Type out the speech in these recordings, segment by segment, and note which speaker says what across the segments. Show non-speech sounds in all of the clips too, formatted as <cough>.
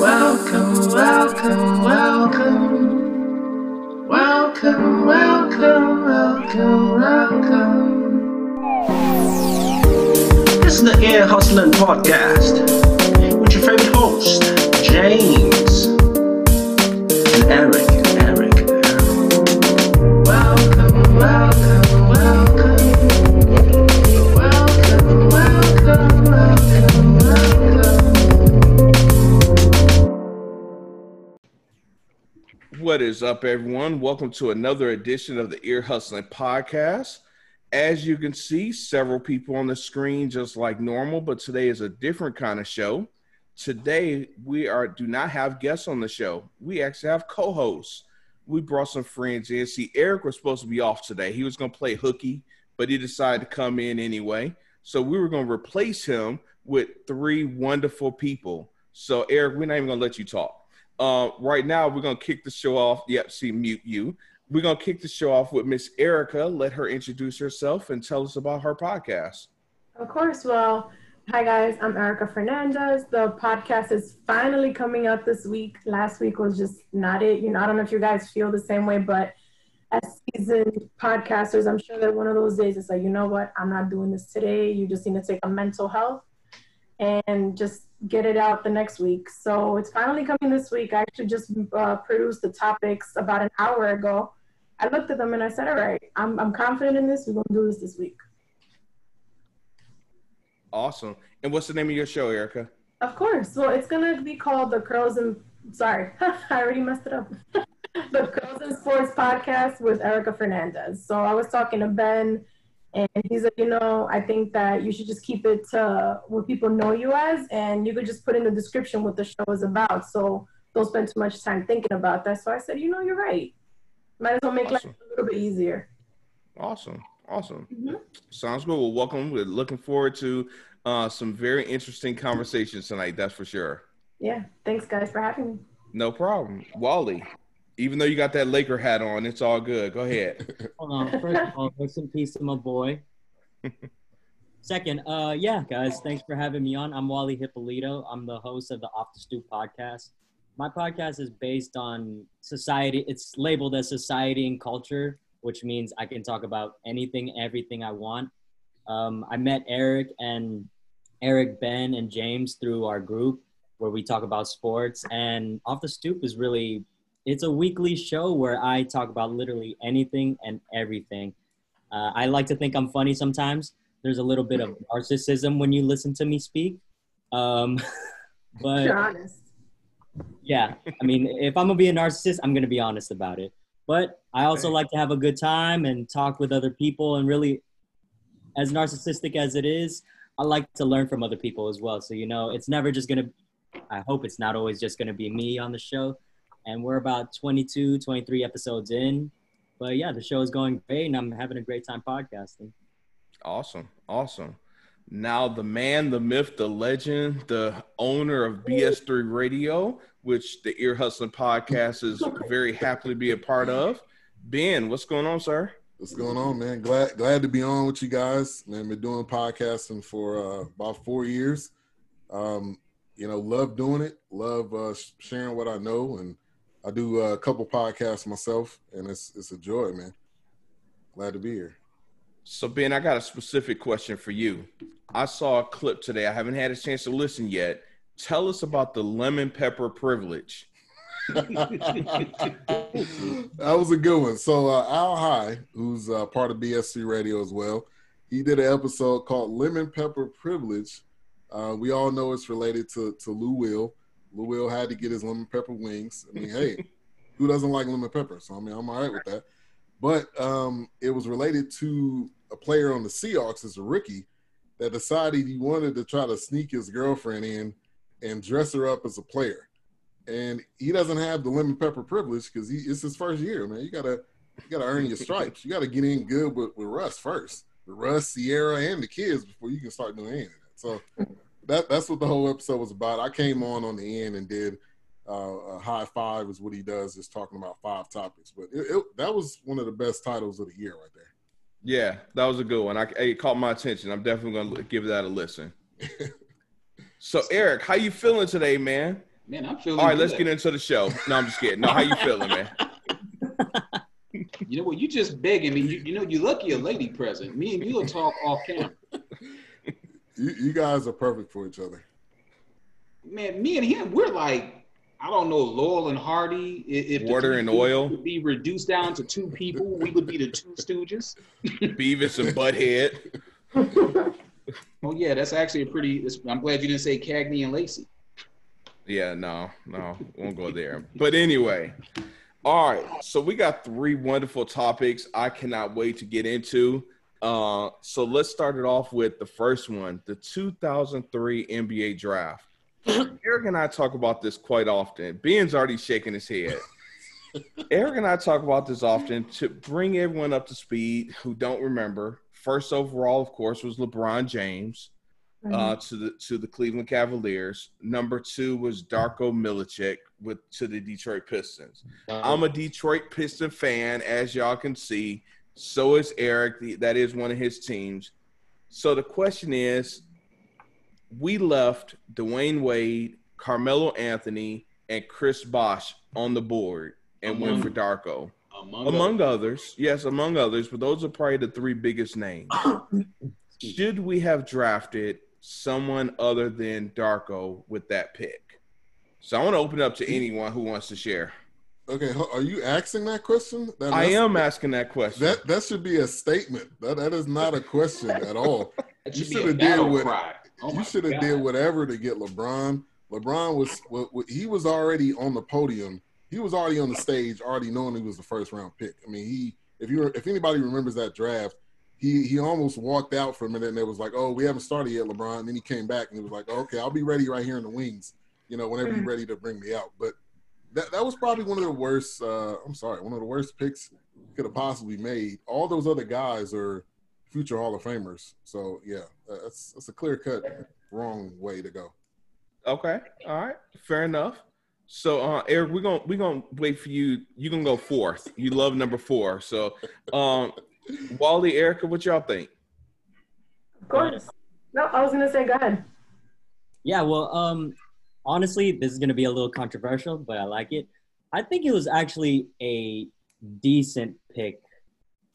Speaker 1: Welcome, welcome, welcome. Welcome, welcome, welcome, welcome. This is the Ear Hustling Podcast with your favorite host, James and. Eric.
Speaker 2: What is up, everyone? Welcome to another edition of the Ear Hustling Podcast. As you can see, several people on the screen just like normal, but today is a different kind of show. Today we are do not have guests on the show. We actually have co-hosts. We brought some friends in. See, Eric was supposed to be off today. He was going to play hooky, but he decided to come in anyway. So we were going to replace him with three wonderful people. So Eric, we're not even going to let you talk. Uh, right now, we're gonna kick the show off. Yep, see, mute you. We're gonna kick the show off with Miss Erica. Let her introduce herself and tell us about her podcast.
Speaker 3: Of course. Well, hi guys. I'm Erica Fernandez. The podcast is finally coming out this week. Last week was just not it. You know, I don't know if you guys feel the same way, but as seasoned podcasters, I'm sure that one of those days it's like, you know what, I'm not doing this today. You just need to take a mental health and just get it out the next week. So it's finally coming this week. I actually just uh, produced the topics about an hour ago. I looked at them and I said, all right, I'm, I'm confident in this. We're going to do this this week.
Speaker 2: Awesome. And what's the name of your show, Erica?
Speaker 3: Of course. Well, it's gonna be called the Curls and sorry, <laughs> I already messed it up. <laughs> the Curls and Sports Podcast with Erica Fernandez. So I was talking to Ben, and he's like, you know, I think that you should just keep it to what people know you as, and you could just put in the description what the show is about. So don't spend too much time thinking about that. So I said, you know, you're right. Might as well make life a little bit easier.
Speaker 2: Awesome. Awesome.
Speaker 3: Mhm.
Speaker 2: Sounds good. Well, welcome. We're looking forward to uh, some very interesting conversations tonight. That's for sure.
Speaker 3: Yeah. Thanks, guys, for having me.
Speaker 2: No problem. Wally, even though you got that Laker hat on, it's all good. Go ahead. <laughs>
Speaker 4: Hold on. First of all, rest in peace to my boy. <laughs> Second, uh, yeah, guys, thanks for having me on. I'm Wally Hippolito. I'm the host of the Off the Stoop podcast. My podcast is based on society. It's labeled as society and culture, which means I can talk about anything, everything I want. Um, I met Eric and Eric, Ben, and James through our group where we talk about sports. And Off the Stoop is really it's a weekly show where I talk about literally anything and everything. Uh, I like to think I'm funny sometimes. There's a little bit of <laughs> narcissism when you listen to me speak. Um, <laughs> but
Speaker 3: You're honest.
Speaker 4: yeah, I mean, if I'm gonna be a narcissist, I'm gonna be honest about it. But I also like to have a good time and talk with other people. And really, as narcissistic as it is, I like to learn from other people as well. So you know, it's never just gonna. I hope it's not always just gonna be me on the show. And we're about 22, 23 episodes in. But yeah, the show is going great, and I'm having a great time podcasting.
Speaker 2: Awesome. Awesome. Now, the man, the myth, the legend, the owner of BS3 Radio, which the Ear Hustling podcast is very happily be a part of. Ben, what's going on, sir?
Speaker 5: What's going on, man? Glad glad to be on with you guys. Man, been doing podcasting for uh, about four years. Um, you know, love doing it. Love uh, sharing what I know, and I do uh, a couple podcasts myself, and it's it's a joy, man. Glad to be here.
Speaker 2: So, Ben, I got a specific question for you. I saw a clip today. I haven't had a chance to listen yet. Tell us about the lemon pepper privilege. <laughs>
Speaker 5: that was a good one. So uh, Al High, who's uh, part of BSC Radio as well, he did an episode called "Lemon Pepper Privilege." Uh, we all know it's related to to Lou Will. Lou Will had to get his lemon pepper wings. I mean, hey, who doesn't like lemon pepper? So I mean, I'm all right with that. But um, it was related to a player on the Seahawks as a rookie that decided he wanted to try to sneak his girlfriend in and dress her up as a player and he doesn't have the lemon pepper privilege because it's his first year, man. You gotta you gotta earn your stripes. You gotta get in good with, with Russ first, with Russ, Ciara, and the kids before you can start doing any of that. So that that's what the whole episode was about. I came on on the end and did uh, a high five is what he does, just talking about five topics. But it, it, that was one of the best titles of the year right there.
Speaker 2: Yeah, that was a good one. I, it caught my attention. I'm definitely going to give that a listen. <laughs> So, Eric, how you feeling today, man?
Speaker 6: Man, I'm feeling.
Speaker 2: All right, let's get into the show. No, I'm just kidding. No, how you feeling, man? <laughs>
Speaker 6: You know what? You just begging me. You, you know, you're lucky a lady present. Me and you will talk off camera.
Speaker 5: You, you guys are perfect for each other.
Speaker 6: Man, me and him, we're like, I don't know, Laurel and Hardy. If the
Speaker 2: Water and oil.
Speaker 6: would be reduced down to two people, we would be the two <laughs> Stooges.
Speaker 2: Beavis and Butthead. <laughs>
Speaker 6: Oh yeah, that's actually a pretty. That's, I'm glad you didn't say Cagney and Lacey.
Speaker 2: Yeah, no, no, won't go there. But anyway, all right. So we got three wonderful topics I cannot wait to get into. Uh, so let's start it off with the first one, the 2003 NBA draft. <clears throat> Eric and I talk about this quite often. Ben's already shaking his head. Eric and I talk about this often to bring everyone up to speed who don't remember. First overall, of course, was LeBron James uh, to the to the Cleveland Cavaliers. Number two was Darko Milicic with to the Detroit Pistons. I'm a Detroit Piston fan, as y'all can see. So is Eric. That is one of his teams. So the question is, we left Dwyane Wade, Carmelo Anthony, and Chris Bosh on the board and went for Darko.
Speaker 6: Among,
Speaker 2: Among others, yes, among others, but those are probably the three biggest names. <coughs> Should we have drafted someone other than Darko with that pick? So I want to open it up to anyone who wants to share.
Speaker 5: Okay, are you asking that question? That,
Speaker 2: I am asking that question.
Speaker 5: That that should be a statement. That that is not a question at all. <laughs>
Speaker 6: that
Speaker 5: you
Speaker 6: should be
Speaker 5: shoulda
Speaker 6: a
Speaker 5: did
Speaker 6: battle
Speaker 5: what-
Speaker 6: Oh
Speaker 5: you should have did whatever to get LeBron. LeBron was wa- wa- he was already on the podium. He was already on the stage, already knowing he was the first round pick. I mean, he if you if anybody remembers that draft, he he almost walked out for a minute and it was like, oh, we haven't started yet, LeBron. And then he came back and he was like, okay, I'll be ready right here in the wings. You know, whenever you're mm-hmm. ready to bring me out. But that that was probably one of the worst. Uh, I'm sorry, one of the worst picks could have possibly made. All those other guys are future Hall of Famers. So yeah, uh, that's that's a clear cut wrong way to go.
Speaker 2: okay, all right, fair enough. So uh, Eric, we're gonna we're gonna wait for you. You're gonna go fourth. You love number four. So um, <laughs> Wally, Erica, what y'all think?
Speaker 3: Of course. No, I was gonna say, go ahead.
Speaker 4: Yeah, well, um, honestly, this is gonna be a little controversial, but I like it. I think it was actually a decent pick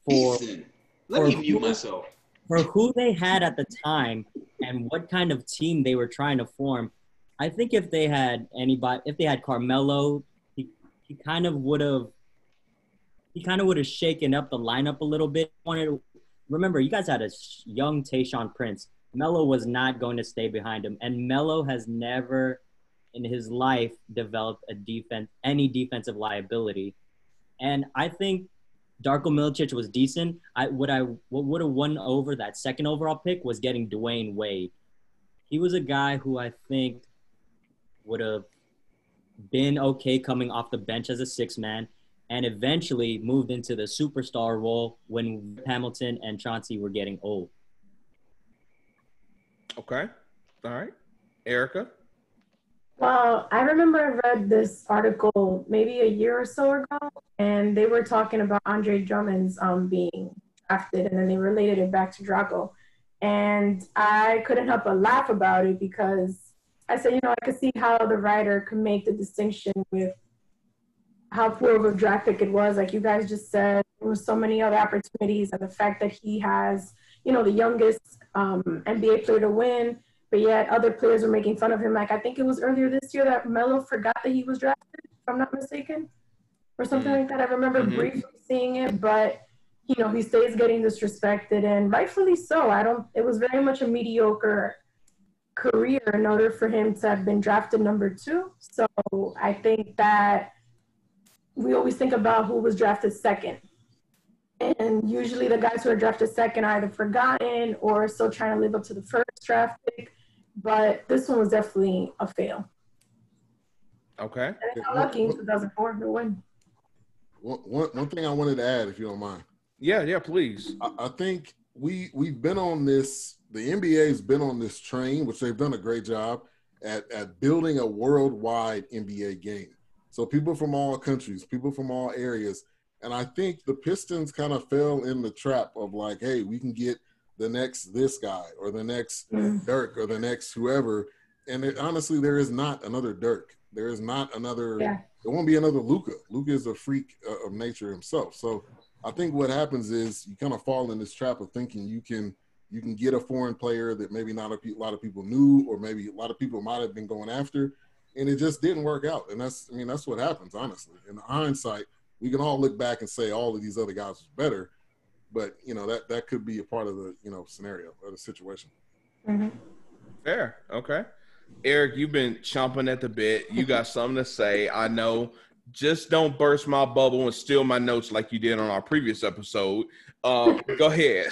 Speaker 4: for
Speaker 6: Decent. Let
Speaker 4: for
Speaker 6: me mute
Speaker 4: who-
Speaker 6: myself.
Speaker 4: for who they had at the time and what kind of team they were trying to form. I think if they had anybody, if they had Carmelo, he, he kind of would have, he kind of would have shaken up the lineup a little bit. Wanted to, remember, you guys had a young Tayshaun Prince. Melo was not going to stay behind him, and Melo has never, in his life, developed a defense, any defensive liability. And I think Darko Milicic was decent. I what I what would have won over that second overall pick was getting Dwyane Wade. He was a guy who I think would have been okay coming off the bench as a six man and eventually moved into the superstar role when Hamilton and Chauncey were getting old.
Speaker 2: Okay, all right, Erica.
Speaker 3: Well, I remember I read this article maybe a year or so ago, and they were talking about Andre Drummond's um, being drafted, and then they related it back to Draco. And I couldn't help but laugh about it because I said, you know, I could see how the writer could make the distinction with how poor of a draft pick it was. Like you guys just said, there were so many other opportunities, and the fact that he has, you know, the youngest um, NBA player to win but yet other players were making fun of him. Like I think it was earlier this year that Melo forgot that he was drafted, if I'm not mistaken, or something like that. I remember
Speaker 2: Mhm.
Speaker 3: briefly seeing it, but you know he stays getting disrespected, and rightfully so. I don't. It was very much a mediocre career in order for him to have been drafted number two. So I think that we always think about who was drafted second. And usually the guys who are drafted second are either forgotten or still trying to live up to the first draft pick. But this one was definitely a fail.
Speaker 2: Okay,
Speaker 3: And I got lucky in 2004 to win.
Speaker 5: One, one, one thing I wanted to add, if you don't mind,
Speaker 2: yeah, yeah, please.
Speaker 5: I, I think we we've been on this. The NBA's been on this train, which they've done a great job at at building a worldwide NBA game. So people from all countries, people from all areas, and I think the Pistons kind of fell in the trap of like, hey, we can get the next this guy or the next
Speaker 3: Mm.
Speaker 5: Dirk or the next whoever, and it, honestly, there is not another Dirk. There is not another.
Speaker 3: Yeah.
Speaker 5: There won't be another Luka. Luka is a freak uh, of nature himself. So I think what happens is you kind of fall in this trap of thinking you can you can get a foreign player that maybe not a pe- lot of people knew, or maybe a lot of people might have been going after, and it just didn't work out. And that's I mean that's what happens. Honestly, in hindsight, we can all look back and say all of these other guys was better, but you know that that could be a part of the you know scenario or the situation.
Speaker 3: hmm
Speaker 2: Fair. Okay. Eric, you've been chomping at the bit. You got <laughs> something to say. I know. Just don't burst my bubble and steal my notes like you did on our previous episode. Uh, <laughs> go ahead.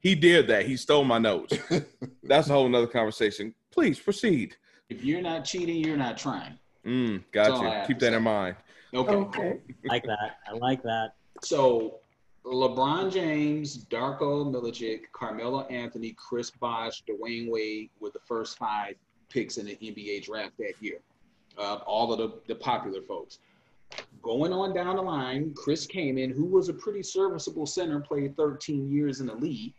Speaker 2: he did that. He stole my notes. <laughs> That's a whole nother conversation. Please proceed.
Speaker 6: If you're not cheating, you're not trying.
Speaker 2: Mm,
Speaker 6: That's all I
Speaker 2: gotcha. Keep that
Speaker 6: say.
Speaker 2: in mind.
Speaker 6: Okay.
Speaker 3: Okay.
Speaker 4: like that. I like that.
Speaker 6: So LeBron James, Darko Milicic, Carmelo Anthony, Chris Bosh, Dwyane Wade were the first five picks in the NBA draft that year. Uh, all of the, the popular folks. Going on down the line, Chris Kaman, who was a pretty serviceable center, played 13 years in the league.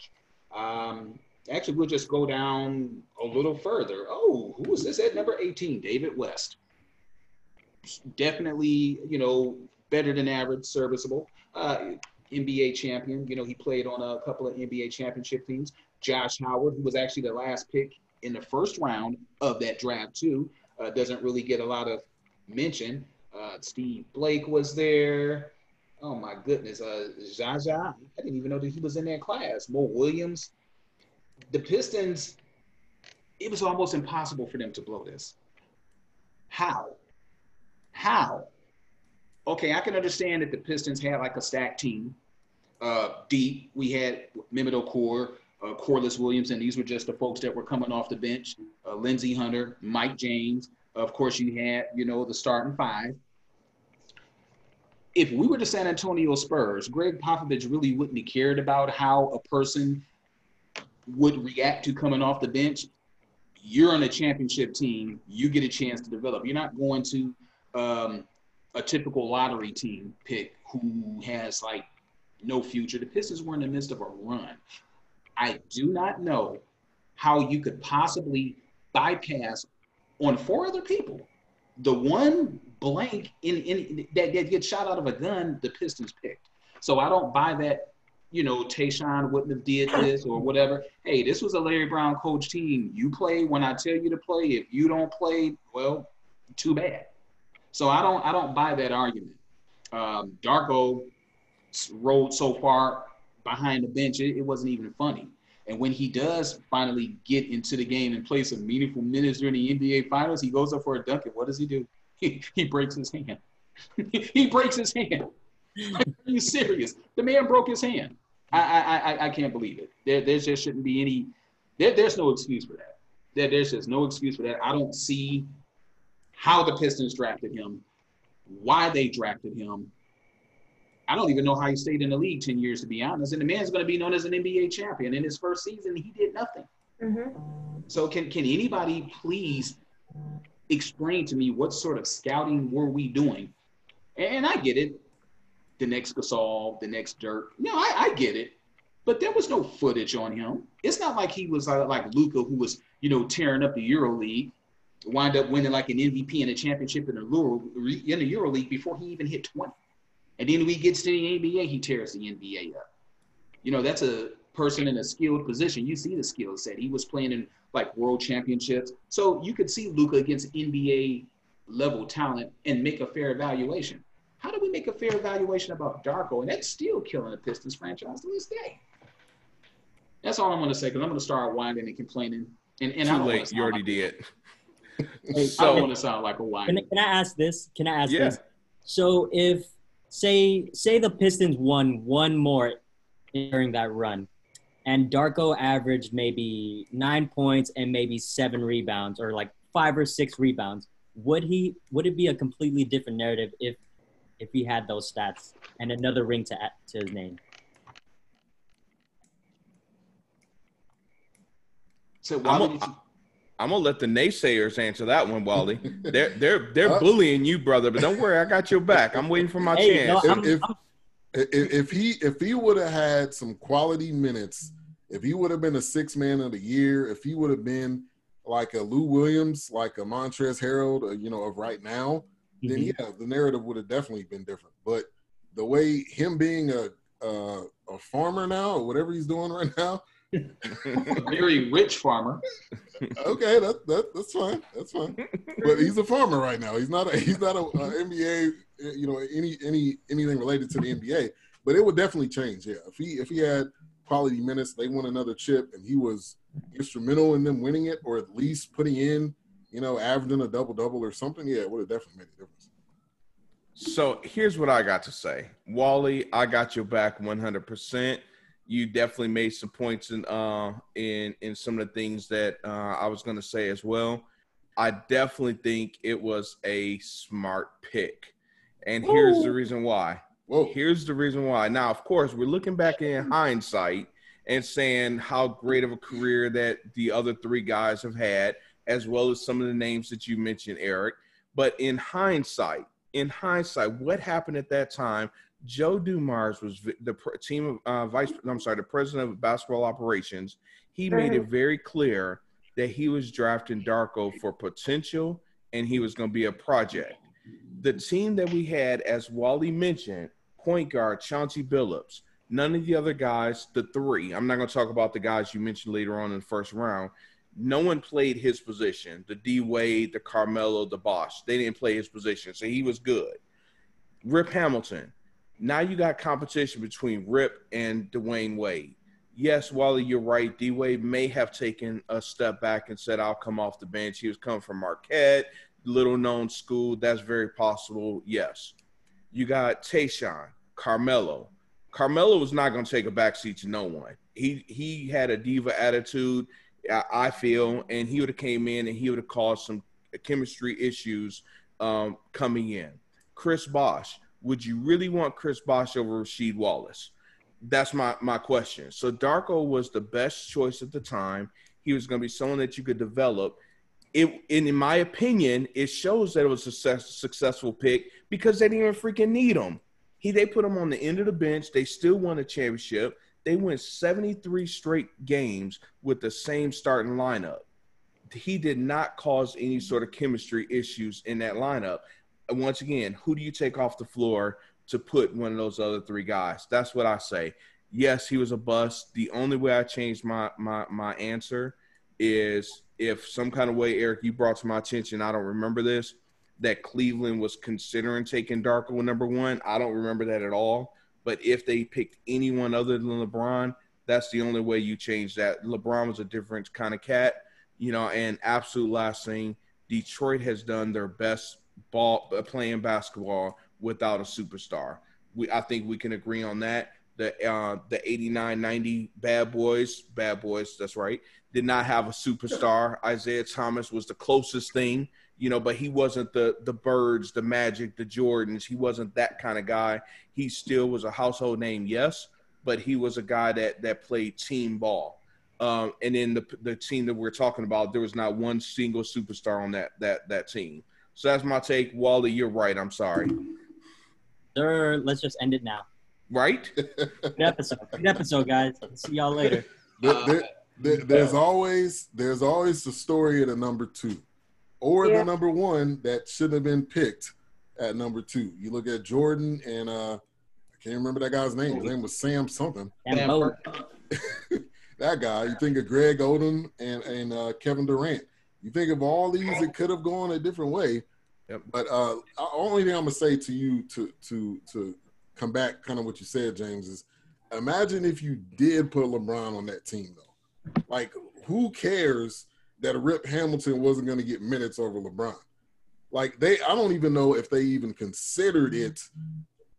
Speaker 6: Um, actually, we'll just go down a little further. Oh, who was this at number 18? David West. Definitely, you know, better than average, serviceable. Uh, NBA champion. You know, he played on a couple of NBA championship teams. Josh Howard, who was actually the last pick in the first round of that draft, too, uh, doesn't really get a lot of mention. Uh, Steve Blake was there. Oh my goodness, uh, Jaja. I didn't even know that he was in that class. Mo Williams. The Pistons. It was almost impossible for them to blow this. How? How? Okay, I can understand that the Pistons had like a stacked team. Uh, deep, we had Mehmet Okur, uh, Corliss Williams, and these were just the folks that were coming off the bench. Uh, Lindsey Hunter, Mike James. Of course, you had, you know, the starting five. If we were the San Antonio Spurs, Gregg Popovich really wouldn't have cared about how a person would react to coming off the bench. You're on a championship team. You get a chance to develop. You're not going to um, a typical lottery team pick who has like no future. The Pistons were in the midst of a run. I do not know how you could possibly bypass on four other people. The one blank in, in that, that gets shot out of a gun, the Pistons picked. So I don't buy that, you know, Tayshaun wouldn't have did this or whatever. Hey, this was a Larry Brown coach team. You play when I tell you to play. If you don't play, well, too bad. So I don't I don't buy that argument. Um, Darko rode so far behind the bench, it, it wasn't even funny. And when he does finally get into the game and play some meaningful minutes during the NBA Finals, he goes up for a dunk. And what does he do? <laughs> He, he breaks his hand. <laughs> he breaks his hand. Are you serious? The man broke his hand. I I I, I can't believe it. There there just shouldn't be any. There, there's no excuse for that. There, there's just no excuse for that. I don't see how the Pistons drafted him, why they drafted him. I don't even know how he stayed in the league 10 years, to be honest. And the man's going to be known as an NBA champion. In his first season, he did nothing.
Speaker 3: hmm
Speaker 6: So, can, can anybody please explain to me what sort of scouting were we doing? And I get it. The next Gasol, the next Dirk. No, I, I get it. But there was no footage on him. It's not like he was uh, like Luka, who was, you know, tearing up the Euro League wind up winning like an MVP and a championship in the Euro in the Euro League before he even hit 20. And then when he gets to the NBA, he tears the NBA up. You know, that's a person in a skilled position. You see the skill set. He was playing in like world championships. So you could see Luka against NBA level talent and make a fair evaluation. How do we make a fair evaluation about Darko? And that's still killing the Pistons franchise to this day. That's all I'm going to say because I'm going to start whining and complaining. And, and
Speaker 2: Too late. You already
Speaker 6: like-
Speaker 2: did. <laughs>
Speaker 6: I don't
Speaker 2: so
Speaker 6: want to sound like a
Speaker 4: Can,
Speaker 6: whiner.
Speaker 4: can I ask this? Can I ask
Speaker 2: Yeah.
Speaker 4: this? So if say say the Pistons won one more during that run, and Darko averaged maybe nine points and maybe seven rebounds, or like five or six rebounds, would he would it be a completely different narrative if if he had those stats and another ring to add to his name?
Speaker 6: So why
Speaker 2: I'm
Speaker 6: would you,
Speaker 2: I'm gonna let the naysayers answer that one, Wally. <laughs> They're they're they're
Speaker 5: Uh,
Speaker 2: bullying you, brother. But don't worry, I got your back. I'm waiting for my
Speaker 4: Hey, no,
Speaker 2: chance.
Speaker 4: I'm,
Speaker 5: If-
Speaker 4: I'm-
Speaker 5: if, if he if he would have had some quality minutes, if he would have been a six man of the year, if he would have been like a Lou Williams, like a Montrezl Harrell, uh, you know, of right now, then
Speaker 4: Mhm.
Speaker 5: yeah, the narrative would have definitely been different. But the way him being a a, a farmer now or whatever he's doing right <laughs> now,
Speaker 6: A very rich farmer.
Speaker 5: okay, that, that that's fine, that's fine. But he's a farmer right now. He's not a he's not a, a NBA, uh, you know, any any anything related to the NBA. But it would definitely change. Yeah, if he if he had quality minutes, they won another chip, and he was instrumental in them winning it, or at least putting in, you know, averaging a double double or something. Yeah, it would have definitely made a difference.
Speaker 2: So here's what I got to say. Wally, I got your back 100%. You definitely made some points in uh in in some of the things that uh, I was going to say as well. I definitely think it was a smart pick. And here's the reason why.
Speaker 5: Whoa,
Speaker 2: Here's the reason why. Now, of course, we're looking back in hindsight and saying how great of a career that the other three guys have had, as well as some of the names that you mentioned, Eric. But in hindsight, in hindsight, what happened at that time? Joe Dumars was the team of uh, vice. I'm sorry, the president of basketball operations. He made it very clear that he was drafting Darko for potential, and he was going to be a project. The team that we had, as Wally mentioned, point guard Chauncey Billups. None of the other guys, the three. I'm not going to talk about the guys you mentioned later on in the first round. No one played his position. The D Wade, the Carmelo, the Bosh. They didn't play his position, so he was good. Rip Hamilton. Now you got competition between Rip and Dwyane Wade. Yes, Wally, you're right. D Wade may have taken a step back and said, I'll come off the bench. He was coming from Marquette, little known school. That's very possible. Yes. You got Tayshaun, Carmelo. Carmelo was not going to take a backseat to no one. He he had a diva attitude, I, feel, and he would have came in and he would have caused some chemistry issues um, coming in. Chris Bosh, would you really want Chris Bosh over Rasheed Wallace? That's my my question. So Darko was the best choice at the time. He was going to be someone that you could develop. It, in my opinion, it shows that it was a success, successful pick because they didn't even freaking need him. He they put him on the end of the bench. They still won a championship. They went 73 straight games with the same starting lineup. He did not cause any sort of chemistry issues in that lineup. Once again, who do you take off the floor to put one of those other three guys? That's what I say. Yes, he was a bust. The only way I changed my my my answer is if some kind of way, Eric, you brought to my attention, I don't remember this, that Cleveland was considering taking Darko number one. I don't remember that at all. But if they picked anyone other than LeBron, that's the only way you change that. LeBron was a different kind of cat, you know. And absolute last thing, Detroit has done their best ball uh, playing basketball without a superstar. We I think we can agree on that. The uh, the 89-90 bad boys, bad boys, that's right, did not have a superstar. Isiah Thomas was the closest thing, you know, but he wasn't the the birds, the magic, the Jordans. He wasn't that kind of guy. He still was a household name, yes, but he was a guy that that played team ball. Um, and then the the team that we're talking about, there was not one single superstar on that that that team. So that's my take. Wally, you're right. I'm sorry.
Speaker 4: Sir, let's just end it now.
Speaker 2: Right?
Speaker 4: Good episode. Good episode, guys. See y'all later.
Speaker 5: There, there- there- there's always there's always the story of the number two, or
Speaker 3: Yeah.
Speaker 5: the number one that should have been picked at number two. You look at Jordan and uh, I can't remember that guy's name. His name was Sam something.
Speaker 6: Sam <laughs>
Speaker 5: that guy. You think of Greg Oden and and uh, Kevin Durant. You think of all these it could have gone a different way.
Speaker 2: Yep.
Speaker 5: But uh, only thing I'm gonna say to you to to to come back, kind of what you said, James, is imagine if you did put LeBron on that team, though. Like, who cares that Rip Hamilton wasn't going to get minutes over LeBron? Like, they, I don't even know if they even considered it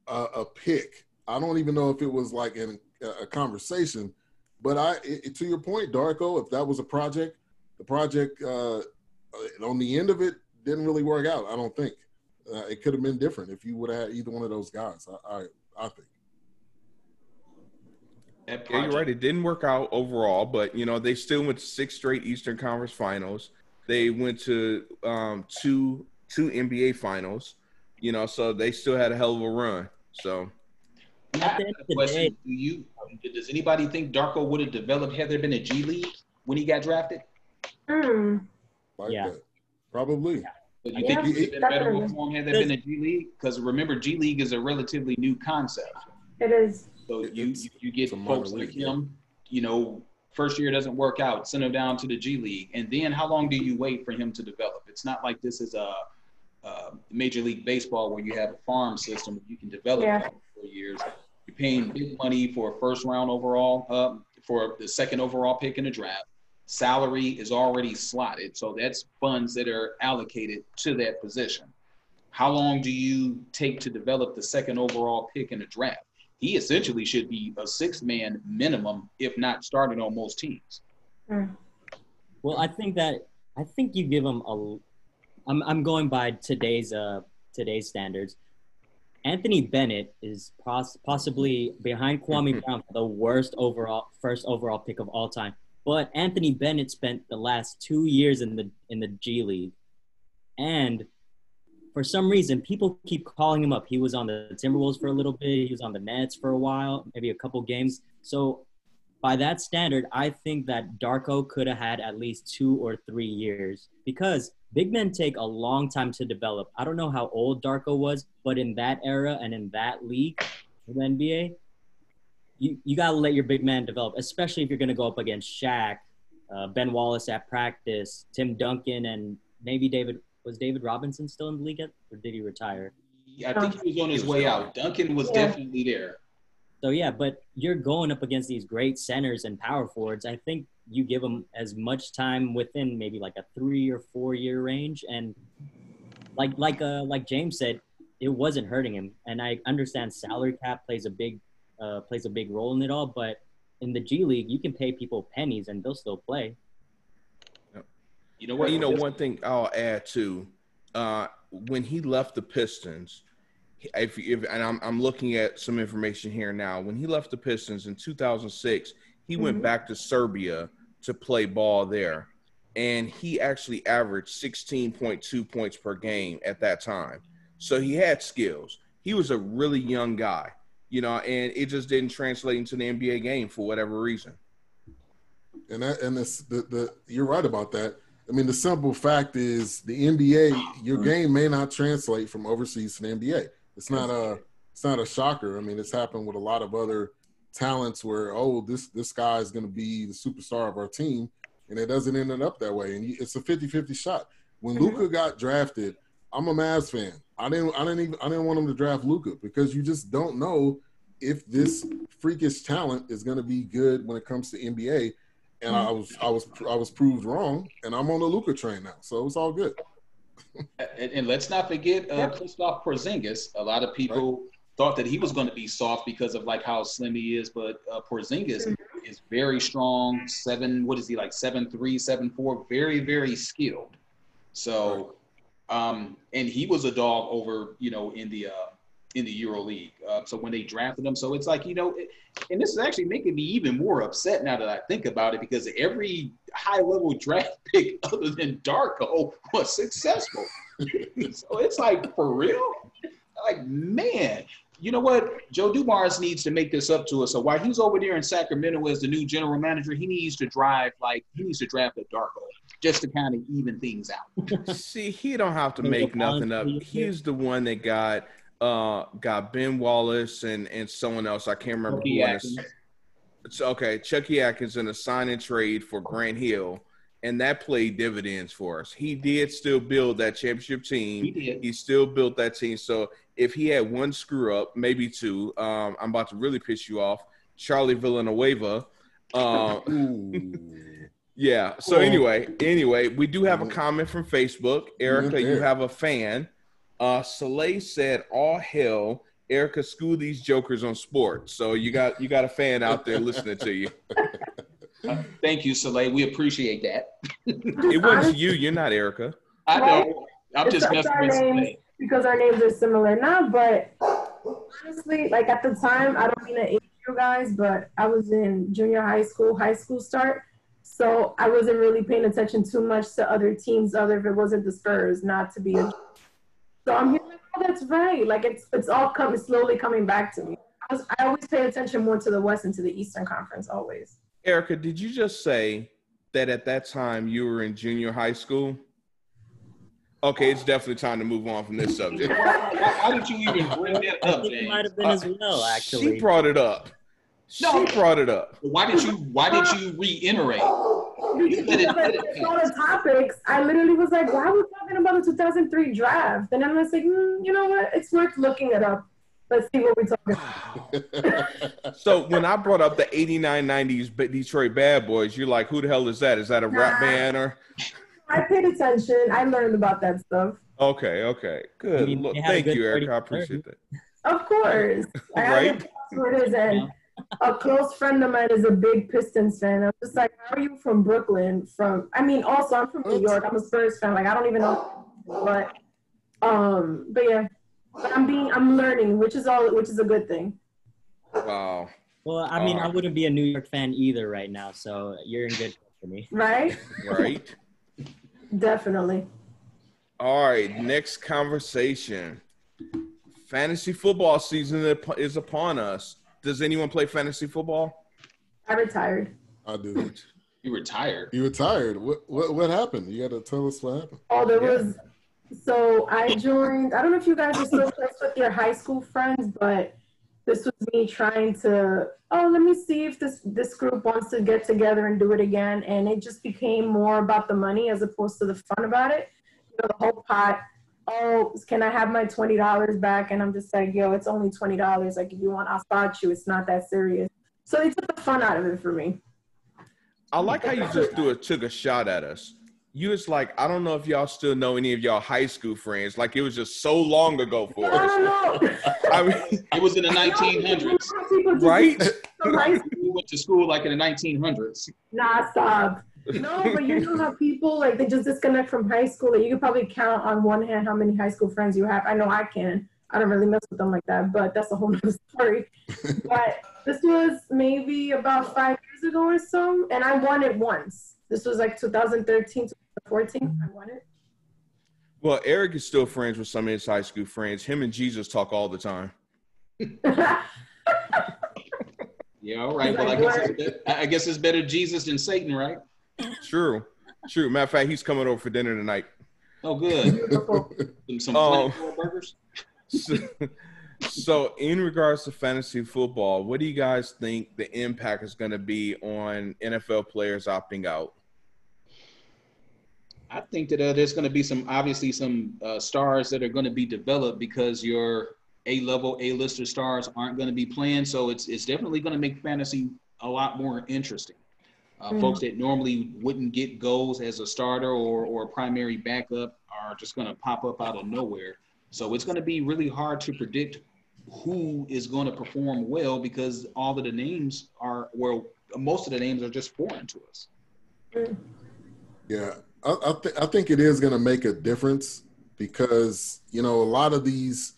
Speaker 5: a, a pick. I don't even know if it was like in a, a conversation. But I, it, to your point, Darko, if that was a project, the project uh, on the end of it didn't really work out. I don't think uh, it could have been different if you would have had either one of those guys. I, I, I think.
Speaker 2: Yeah, you're right. It didn't work out overall, but you know they still went to six straight Eastern Conference Finals. They went to um, two two NBA Finals. You know, so they still had a hell of a run. So
Speaker 4: And
Speaker 6: I
Speaker 4: the end
Speaker 6: a
Speaker 4: of the
Speaker 6: question. Do you does anybody think Darko would have developed had there been a G League when he got drafted?
Speaker 3: Hmm.
Speaker 5: like
Speaker 4: Yeah.
Speaker 5: that. Probably.
Speaker 6: But you
Speaker 3: Yeah,
Speaker 6: think he would have been better
Speaker 3: definitely.
Speaker 6: for him had that been a G League? Because remember, G League is a relatively new concept.
Speaker 3: It is.
Speaker 6: So
Speaker 5: It-
Speaker 6: you you, you get
Speaker 5: it's a minor
Speaker 6: folks like
Speaker 5: league, yeah.
Speaker 6: him, you know, first year doesn't work out, send him down to the G League, and then how long do you wait for him to develop? It's not like this is a, a Major League Baseball where you have a farm system where you can develop
Speaker 3: Yeah.
Speaker 6: for four years. You're paying big money for a first round overall, uh, for the second overall pick in the draft. Salary is already slotted, so that's funds that are allocated to that position. How long do you take to develop the second overall pick in the draft? he essentially should be a six man minimum, if not starting on most teams.
Speaker 3: Mm.
Speaker 4: Well, I think that I think you give him a. I'm I'm going by today's uh today's standards. Anthony Bennett is poss- possibly behind Kwame <laughs> Brown for the worst overall first overall pick of all time. But Anthony Bennett spent the last two years in the in the G League, and for some reason, people keep calling him up. He was on the Timberwolves for a little bit. He was on the Nets for a while, maybe a couple games. So by that standard, I think that Darko could have had at least two or three years because big men take a long time to develop. I don't know how old Darko was, but in that era and in that league, the NBA, you, you got to let your big man develop, especially if you're going to go up against Shaq, uh, Ben Wallace at practice, Tim Duncan, and maybe David. Was David Robinson still in the league yet, or did he retire?
Speaker 6: I think he was on his
Speaker 2: was
Speaker 6: way out. Duncan was
Speaker 3: Yeah.
Speaker 6: definitely there.
Speaker 4: So yeah, but you're going up against these great centers and power forwards. I think you give them as much time within maybe like a three or four year range, and like like uh like James said, it wasn't hurting him. And I understand salary cap plays a big uh, plays a big role in it all, but in the G League, you can pay people pennies and they'll still play.
Speaker 6: You know what?
Speaker 2: you know, one thing I'll add too, uh, when he left the Pistons, if, if and I'm, I'm looking at some information here now, when he left the Pistons in 2006, he went
Speaker 3: Mhm.
Speaker 2: back to Serbia to play ball there, and he actually averaged 16.2 points per game at that time. So he had skills. He was a really young guy, you know, and it just didn't translate into the NBA game for whatever reason.
Speaker 5: And that and this the, the you're right about that. I mean, the simple fact is the NBA, your game may not translate from overseas to the NBA. It's not a it's not a shocker. I mean, it's happened with a lot of other talents where oh this this guy is going to be the superstar of our team, and it doesn't end up that way. And you- it's a 50-50 shot. When
Speaker 3: Mhm.
Speaker 5: Luka got drafted, I'm a Mavs fan. I didn't I didn't even I didn't want him to draft Luka because you just don't know if this freakish talent is going to be good when it comes to NBA and I was I was I was proved wrong, and I'm on the Luka train now, so it's all good. <laughs>
Speaker 6: And, and let's not forget uh, Christoph Porzingis. A lot of people thought that he was going to be soft because of like how slim he is, but uh, Porzingis is very strong. Seven, what is he like? Seven three, seven four. Very very skilled. So, um, and he was a dog over you know in the uh, in the Euro League. Uh, so when they drafted him, so it's like you know, it, and this is actually making me even more upset now that I think about it because every high level draft <laughs> pick other than Darko was successful. <laughs> so it's like for real, like man. You know what? Joe Dumars needs to make this up to us. So while he's over there in Sacramento as the new general manager, he needs to drive like he needs to draft a Darko just to kind of even things out. <laughs>
Speaker 2: See, he don't have to
Speaker 4: Make
Speaker 2: make nothing up. He's the one that got uh got Ben Wallace and and someone else. I can't remember
Speaker 6: Chucky
Speaker 2: who. it
Speaker 6: Atkins.
Speaker 2: It's okay. Chucky Atkins in a sign and trade for Grant Hill, and that played dividends for us. He did still build that championship team.
Speaker 6: He did.
Speaker 2: He still built that team. So if he had one screw up, maybe two, um, I'm about to really piss you off. Charlie Villanueva. Uh, <laughs> yeah. So
Speaker 5: Cool.
Speaker 2: anyway, anyway, we do have a
Speaker 5: Mhm.
Speaker 2: comment from Facebook. Erica, you have a fan. Uh Soleil said, All hell, Erica, school these jokers on sports. So you got you got a fan out there listening to you. <laughs>
Speaker 6: Uh, thank you, Soleil. We appreciate that. <laughs>
Speaker 2: It wasn't you, you're not Erica.
Speaker 6: I know. I'm
Speaker 3: It's
Speaker 6: just
Speaker 3: our
Speaker 6: messing with
Speaker 3: names.
Speaker 6: Soleil.
Speaker 3: because our names are similar now. But honestly, like at the time, I don't mean to age you guys, but I was in junior high school, high school start. So I wasn't really paying attention too much to other teams, other if it wasn't the Spurs, not to be a. So I'm here like, oh, that's right. Like it's it's all coming slowly coming back to me. I, was, I always pay attention more to the West and to the Eastern Conference, always.
Speaker 2: Erica, did you just say that at that time you were in junior high school? Okay, it's definitely time to move on from this subject. <laughs>
Speaker 6: Why, why- why did you even bring that up,
Speaker 4: think it might have been as well, actually.
Speaker 2: Uh, She brought it up. She
Speaker 6: No.
Speaker 2: brought it up.
Speaker 6: Why did you Why did you reiterate? <laughs> You let it- let it
Speaker 3: Because all the topics, I literally was like, why are we talking about the 2003 draft? And I'm just like, mm, you know what? It's worth looking it up. Let's see what we're talking about. <laughs>
Speaker 2: So when I brought up the 89 90s Detroit Bad Boys, you're like, who the hell is that? Is that a rap
Speaker 3: Nah.
Speaker 2: band or? <laughs>
Speaker 3: I paid attention. I learned about that stuff.
Speaker 2: Okay, okay, good.
Speaker 4: I mean,
Speaker 2: Look,
Speaker 4: they had a
Speaker 2: thank
Speaker 4: good
Speaker 2: you, Eric. I appreciate that.
Speaker 3: Of course. I
Speaker 2: Right?
Speaker 3: have passwords and a close friend of mine is a big Pistons fan. I'm just like, how are you from Brooklyn? From I mean, also I'm from New York. I'm a Spurs fan. Like I don't even know, but um, but yeah, but I'm being I'm learning, which is all, which is a good thing,
Speaker 2: Wow.
Speaker 4: Well, I mean, I wouldn't be a New York fan either right now, so you're in good company.
Speaker 3: right?
Speaker 2: Right.
Speaker 3: Definitely.
Speaker 2: All right. Next conversation. Fantasy football season is upon us. Does anyone play fantasy football?
Speaker 3: I retired.
Speaker 5: I do. <laughs>
Speaker 6: You retired.
Speaker 5: You retired. What what what happened? You got to tell us what happened.
Speaker 3: Oh, there
Speaker 2: Yeah.
Speaker 3: was. So I joined. I don't know if you guys are still friends with your high school friends, but this was me trying to. Oh, let me see if this this group wants to get together and do it again. And it just became more about the money as opposed to the fun about it. You know, the whole pot. Oh, can I have my twenty dollars back? And I'm just like, yo, it's only twenty dollars. Like, if you want, I'll start you. It's not that serious. So they took the fun out of it for me.
Speaker 2: I like how you just threw a took a shot at us. You was like, I don't know if y'all still know any of y'all high school friends. Like it was just so long ago for us.
Speaker 3: I
Speaker 2: us.
Speaker 3: don't know.
Speaker 2: I mean,
Speaker 6: It was in the 1900s.
Speaker 3: People
Speaker 2: right?
Speaker 3: some high school
Speaker 6: We went to school like in the 1900s.
Speaker 3: Nah, stop. No, but you know how people like they just disconnect from high school. Like, you could probably count on one hand how many high school friends you have. I know I can. I don't really mess with them like that, but that's a whole nother <laughs> story. but this was maybe about five years ago or so, and I won it once. This was like 2013, 2014. I won it.
Speaker 2: Well, Eric is still friends with some of his high school friends. Him and Jesus talk all the time. <laughs>
Speaker 6: Yeah, all right. Well, I guess, it's, bet- I guess it's better Jesus than Satan, right?
Speaker 2: True. True. Matter of fact, he's coming over for dinner tonight.
Speaker 6: Oh, good. <laughs> Some, some flaming burgers.
Speaker 2: So, so, in regards to fantasy football, what do you guys think the impact is going to be on NFL players opting out?
Speaker 6: I think that uh, there's going to be some, obviously, some uh, stars that are going to be developed because your A-level, A-lister stars aren't going to be playing. So it's it's definitely going to make fantasy a lot more interesting. Uh,
Speaker 3: Mm.
Speaker 6: Folks that normally wouldn't get goals as a starter or or a primary backup are just going to pop up out of nowhere. So it's going to be really hard to predict who is going to perform well because all of the names are, well, most of the names are just foreign to us.
Speaker 5: Yeah, I I, th- I think it is going to make a difference because you know a lot of these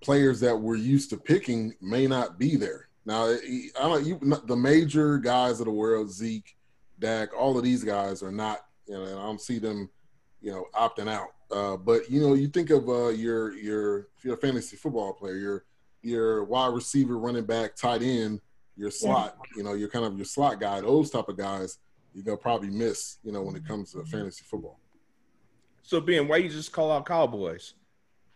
Speaker 5: players that we're used to picking may not be there now. I don't you the major guys of the world, Zeke, Dak, all of these guys are not. You know, and I don't see them, you know, opting out. Uh, but you know, you think of uh, your your if you're a fantasy football player, your your wide receiver, running back, tight end, your slot. You know, you're kind of your slot guy. Those type of guys you're gonna probably miss, you know, when it comes to fantasy football.
Speaker 2: So, Ben, why you just call out Cowboys?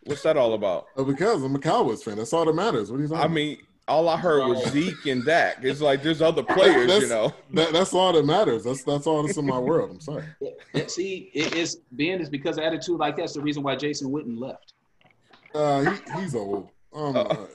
Speaker 2: What's that all about?
Speaker 5: Oh, because I'm a Cowboys fan. That's all that matters. What are you talking
Speaker 2: I mean, all I heard was Zeke and Dak. It's like there's other players, you know.
Speaker 5: That, that's all that matters. That's that's all that's in my world. I'm sorry.
Speaker 6: Yeah, See, it is Ben is because of attitude like that's the reason why Jason Witten left.
Speaker 5: Uh, he, he's old. My.
Speaker 2: Uh-oh.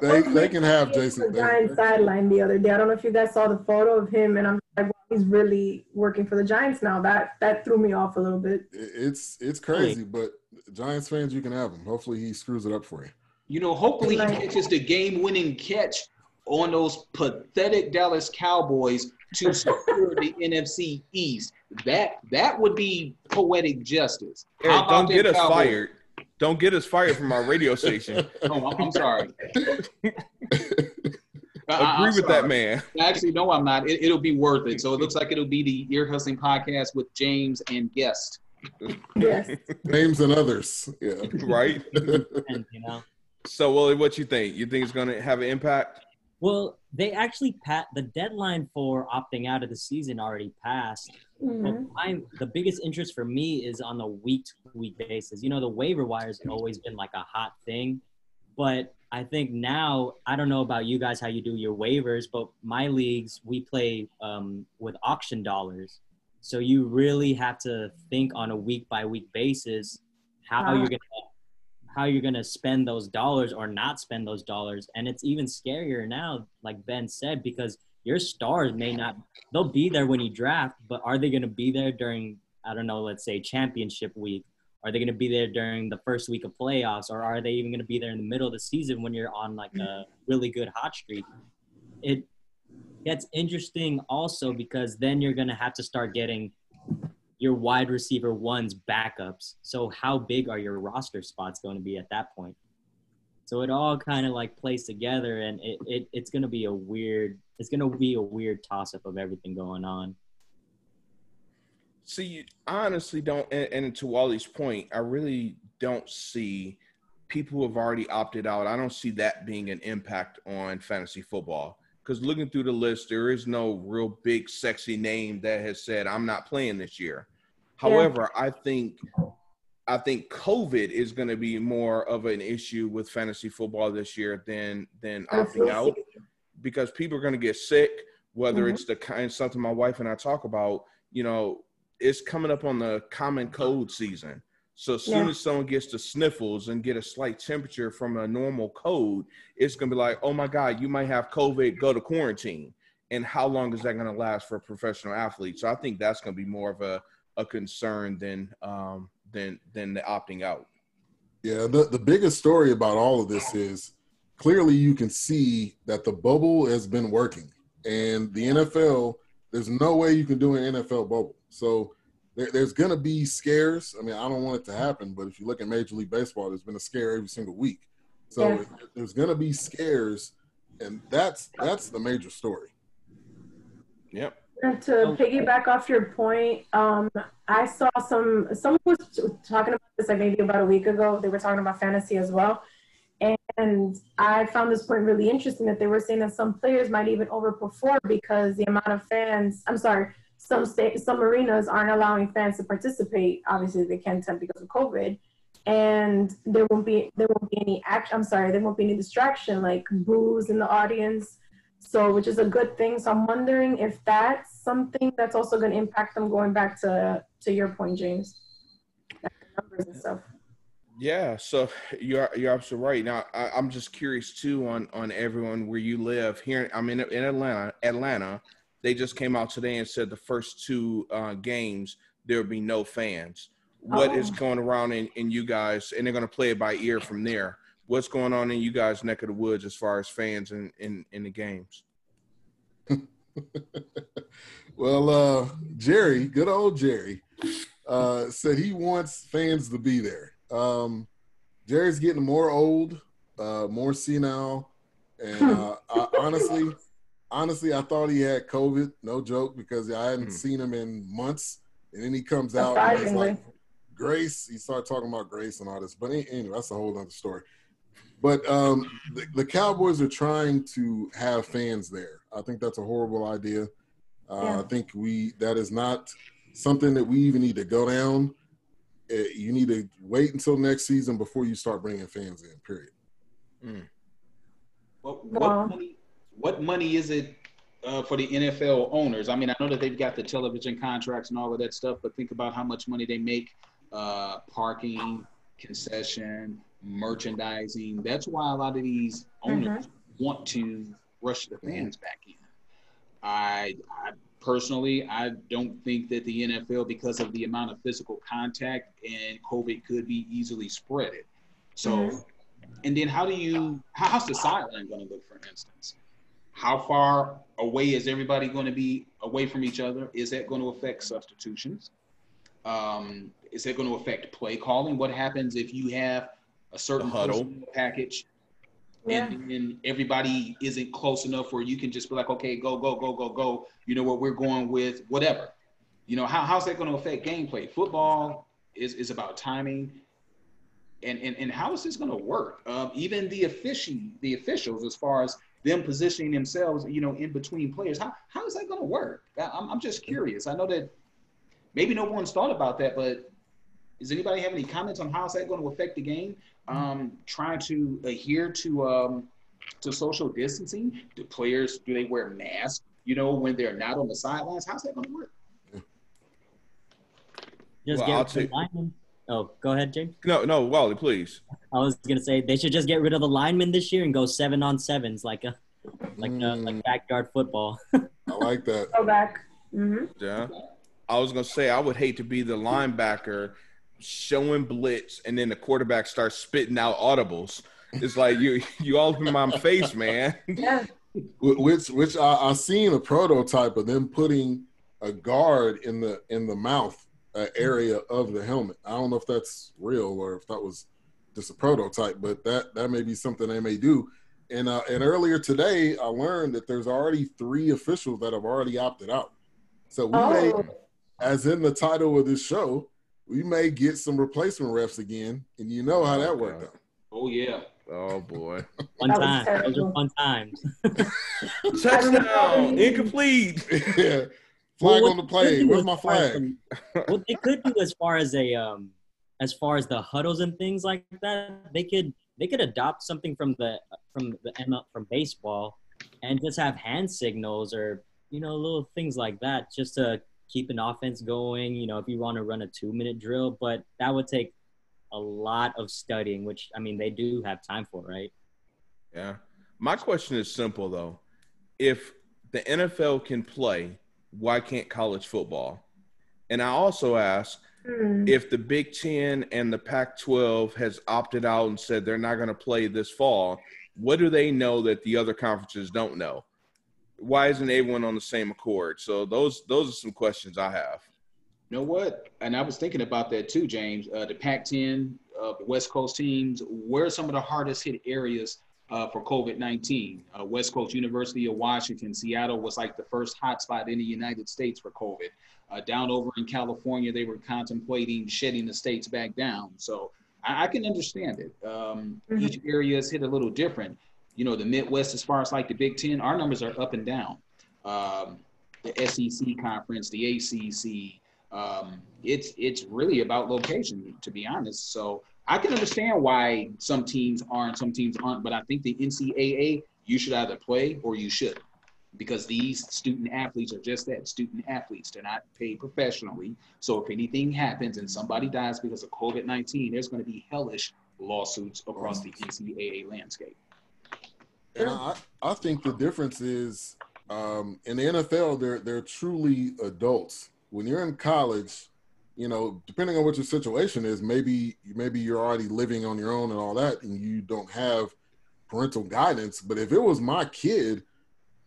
Speaker 5: They they can have Jason. They,
Speaker 3: Giants sideline the other day. I don't know if you guys saw the photo of him, and I'm like, wow, he's really working for the Giants now. That that threw me off a little bit.
Speaker 5: it's it's crazy, but Giants fans, you can have him. Hopefully, he screws it up for you.
Speaker 6: You know, hopefully he
Speaker 3: Right.
Speaker 6: catches the game-winning catch on those pathetic Dallas Cowboys to <laughs> secure the NFC East. That that would be poetic justice. How
Speaker 2: Eric, don't get us
Speaker 6: Cowboys?
Speaker 2: fired. Don't get us fired from our radio station. <laughs>
Speaker 6: Oh, I'm, I'm sorry. <laughs> I- I-
Speaker 2: Agree
Speaker 6: I'm
Speaker 2: with that man.
Speaker 6: Actually, no, I'm not. It, it'll be worth it. So it looks like it'll be the Ear Hustling podcast with James and guest.
Speaker 3: Yes.
Speaker 5: Names and others. Yeah.
Speaker 2: Right?
Speaker 4: And, you know,
Speaker 2: So, Willie, what you think? You think it's going to have an impact?
Speaker 4: Well, they actually pat the deadline for opting out of the season already passed.
Speaker 3: Mhm.
Speaker 4: I'm the biggest interest for me is on the week to week basis. You know, the waiver wire has always been like a hot thing, but I think now I don't know about you guys how you do your waivers, but my leagues we play um, with auction dollars, so you really have to think on a week by week basis how
Speaker 3: Wow.
Speaker 4: you're gonna how you're gonna spend those dollars or not spend those dollars, and it's even scarier now, like Ben said, because your stars may not they'll be there when you draft, but are they going to be there during I don't know, let's say championship week? Are they going to be there during the first week of playoffs, or are they even going to be there in the middle of the season when you're on like a really good hot streak? It gets interesting also because then you're going to have to start getting your wide receiver ones backups. So how big are your roster spots going to be at that point? So it all kind of like plays together, and it, it it's going to be a weird it's going to be a weird toss up of everything going on.
Speaker 2: See, I honestly don't, and, and to Wally's point, I really don't see people who have already opted out. I don't see that being an impact on fantasy football. Because looking through the list, there is no real big, sexy name that has said, I'm not playing this year. However, I think I think COVID is going to be more of an issue with fantasy football this year than than opting out because people are going to get sick. Whether
Speaker 3: Mhm.
Speaker 2: it's the kind something my wife and I talk about, you know, it's coming up on the common cold season. So as soon
Speaker 3: Yeah.
Speaker 2: as someone gets the sniffles and get a slight temperature from a normal cold, it's going to be like, oh my God, you might have COVID, go to quarantine. And how long is that going to last for a professional athlete? So I think that's going to be more of a, a concern than um, than than the opting out.
Speaker 5: Yeah, the, the biggest story about all of this is clearly you can see that the bubble has been working. And the NFL, there's no way you can do an NFL bubble. So there, there's going to be scares. I mean, I don't want it to happen, but if you look at Major League Baseball, there's been a scare every single week. So
Speaker 3: Yeah.
Speaker 5: there's going to be scares, and that's that's the major story.
Speaker 2: Yep.
Speaker 3: And to piggyback off your point, um, I saw some someone was talking about this like maybe about a week ago. They were talking about fantasy as well, and I found this point really interesting that they were saying that some players might even overperform because the amount of fans. I'm sorry, some state some arenas aren't allowing fans to participate. Obviously, they can't because of COVID, and there won't be there won't be any action. I'm sorry, there won't be any distraction like boos in the audience so which is a good thing so i'm wondering if that's something that's also going to impact them going back to to your point james numbers and stuff
Speaker 2: Yeah, so you're you're absolutely right. Now I, I'm just curious too on on everyone where you live here. I'm in in Atlanta. Atlanta, they just came out today and said the first two uh, games there will be no fans. What is
Speaker 3: Oh.
Speaker 2: going around in, in you guys, and they're going to play it by ear from there. What's going on in you guys' neck of the woods as far as fans in in, in the games? <laughs>
Speaker 5: Well, uh, Jerry, good old Jerry, uh, said he wants fans to be there. Um, Jerry's getting more old, uh, more senile, and uh, <laughs> I, honestly, honestly, I thought he had COVID. No joke, because I hadn't
Speaker 2: Hmm.
Speaker 5: seen him in months, and then he comes out and he's like Grace. He started talking about Grace and all this, but anyway, that's a whole other story. But um, the, the Cowboys are trying to have fans there. I think that's a horrible idea. Uh,
Speaker 3: Yeah.
Speaker 5: I think we that is not something that we even need to go down. Uh, you need to wait until next season before you start bringing fans in. Period.
Speaker 6: What,
Speaker 3: Wow.
Speaker 6: what, money, what money is it uh, for the NFL owners? I mean, I know that they've got the television contracts and all of that stuff, but think about how much money they make uh, parking, concession, merchandising. That's why a lot of these owners want to rush the fans back in. I, I personally, I don't think that the NFL, because of the amount of physical contact and COVID, could be easily spreaded. So,
Speaker 3: Mhm.
Speaker 6: and then how do you? How's the sideline going to look, for instance? How far away is everybody going to be away from each other? Is that going to affect substitutions? Um, is that going to affect play calling? What happens if you have a certain
Speaker 2: huddle.
Speaker 6: package
Speaker 3: yeah
Speaker 6: and then everybody isn't close enough where you can just be like, okay, go, go, go, go, go. You know what we're going with, whatever. You know, how, how's that going to affect gameplay? Football is, is about timing. And, and, and how is this going to work? Um, even the official, the officials, as far as them positioning themselves, you know, in between players. How how is that going to work? I'm I'm just curious. I know that maybe no one's thought about that, but does anybody have any comments on how is that going to affect the game? Um, trying to adhere to um, to social distancing. Do players do they wear masks? You know, when they're not on the sidelines, how's that going to work?
Speaker 4: Just
Speaker 2: Well,
Speaker 4: get rid of the
Speaker 2: take-
Speaker 4: linemen. Oh, go ahead, James.
Speaker 2: No, no, Wally, please.
Speaker 4: I was gonna say they should just get rid of the linemen this year and go seven on sevens, like a like a,
Speaker 5: Mm.
Speaker 4: like backyard football. <laughs>
Speaker 5: I like that.
Speaker 3: Go back. hmm
Speaker 2: Yeah. I was gonna say I would hate to be the linebacker showing blitz and then the quarterback starts spitting out audibles. It's like you you all in my face, man. <laughs>
Speaker 3: Yeah.
Speaker 5: Which which I, I seen a prototype of them putting a guard in the in the mouth uh, area of the helmet. I don't know if that's real or if that was just a prototype, but that that may be something they may do. And uh, and earlier today, I learned that there's already three officials that have already opted out. So we may,
Speaker 3: Oh,
Speaker 5: as in the title of this show, we may get some replacement refs again, and you know how that worked out.
Speaker 6: Oh yeah.
Speaker 2: Oh boy.
Speaker 4: One <laughs>
Speaker 3: That was
Speaker 4: time, those are fun times. <laughs>
Speaker 2: Touchdown, incomplete. <laughs>
Speaker 5: yeah, flag
Speaker 4: what
Speaker 5: on the
Speaker 4: they
Speaker 5: play.
Speaker 4: could do
Speaker 5: Where's
Speaker 4: as
Speaker 5: my
Speaker 4: far as
Speaker 5: flag?
Speaker 4: some- what they could do as far as a um as far as the huddles and things like that, they could they could adopt something from the from the ML from baseball and just have hand signals or you know little things like that just to keep an offense going. You know, if you want to run a two minute drill, but that would take a lot of studying, which I mean they do have time for, right?
Speaker 2: Yeah. My question is simple though. If the NFL can play, why can't college football? And I also ask
Speaker 3: hmm.
Speaker 2: if the Big Ten and the Pac 12 has opted out and said they're not going to play this fall, what do they know that the other conferences don't know? Why isn't everyone on the same accord? So those those are some questions I have.
Speaker 6: You know what? And I was thinking about that too, James. Uh, the Pac-10, uh, the West Coast teams. Where are some of the hardest hit areas uh, for COVID-19? Uh, West Coast University of Washington, Seattle was like the first hotspot in the United States for COVID. Uh, down over in California, they were contemplating shutting the states back down. So I, I can understand it. Um,
Speaker 3: Mhm.
Speaker 6: Each area is hit a little different. You know, the Midwest, as far as like the Big Ten, our numbers are up and down. Um, the SEC conference, the ACC, um, it's it's really about location, to be honest. So I can understand why some teams aren't, some teams aren't, but I think the NCAA, you should either play or you should, because these student athletes are just that, student athletes. They're not paid professionally. So if anything happens and somebody dies because of COVID nineteen, there's going to be hellish lawsuits across the NCAA landscape.
Speaker 5: And I, I think the difference is um, in the NFL, they're they're truly adults. When you're in college, you know, depending on what your situation is, maybe maybe you're already living on your own and all that, and you don't have parental guidance. But if it was my kid,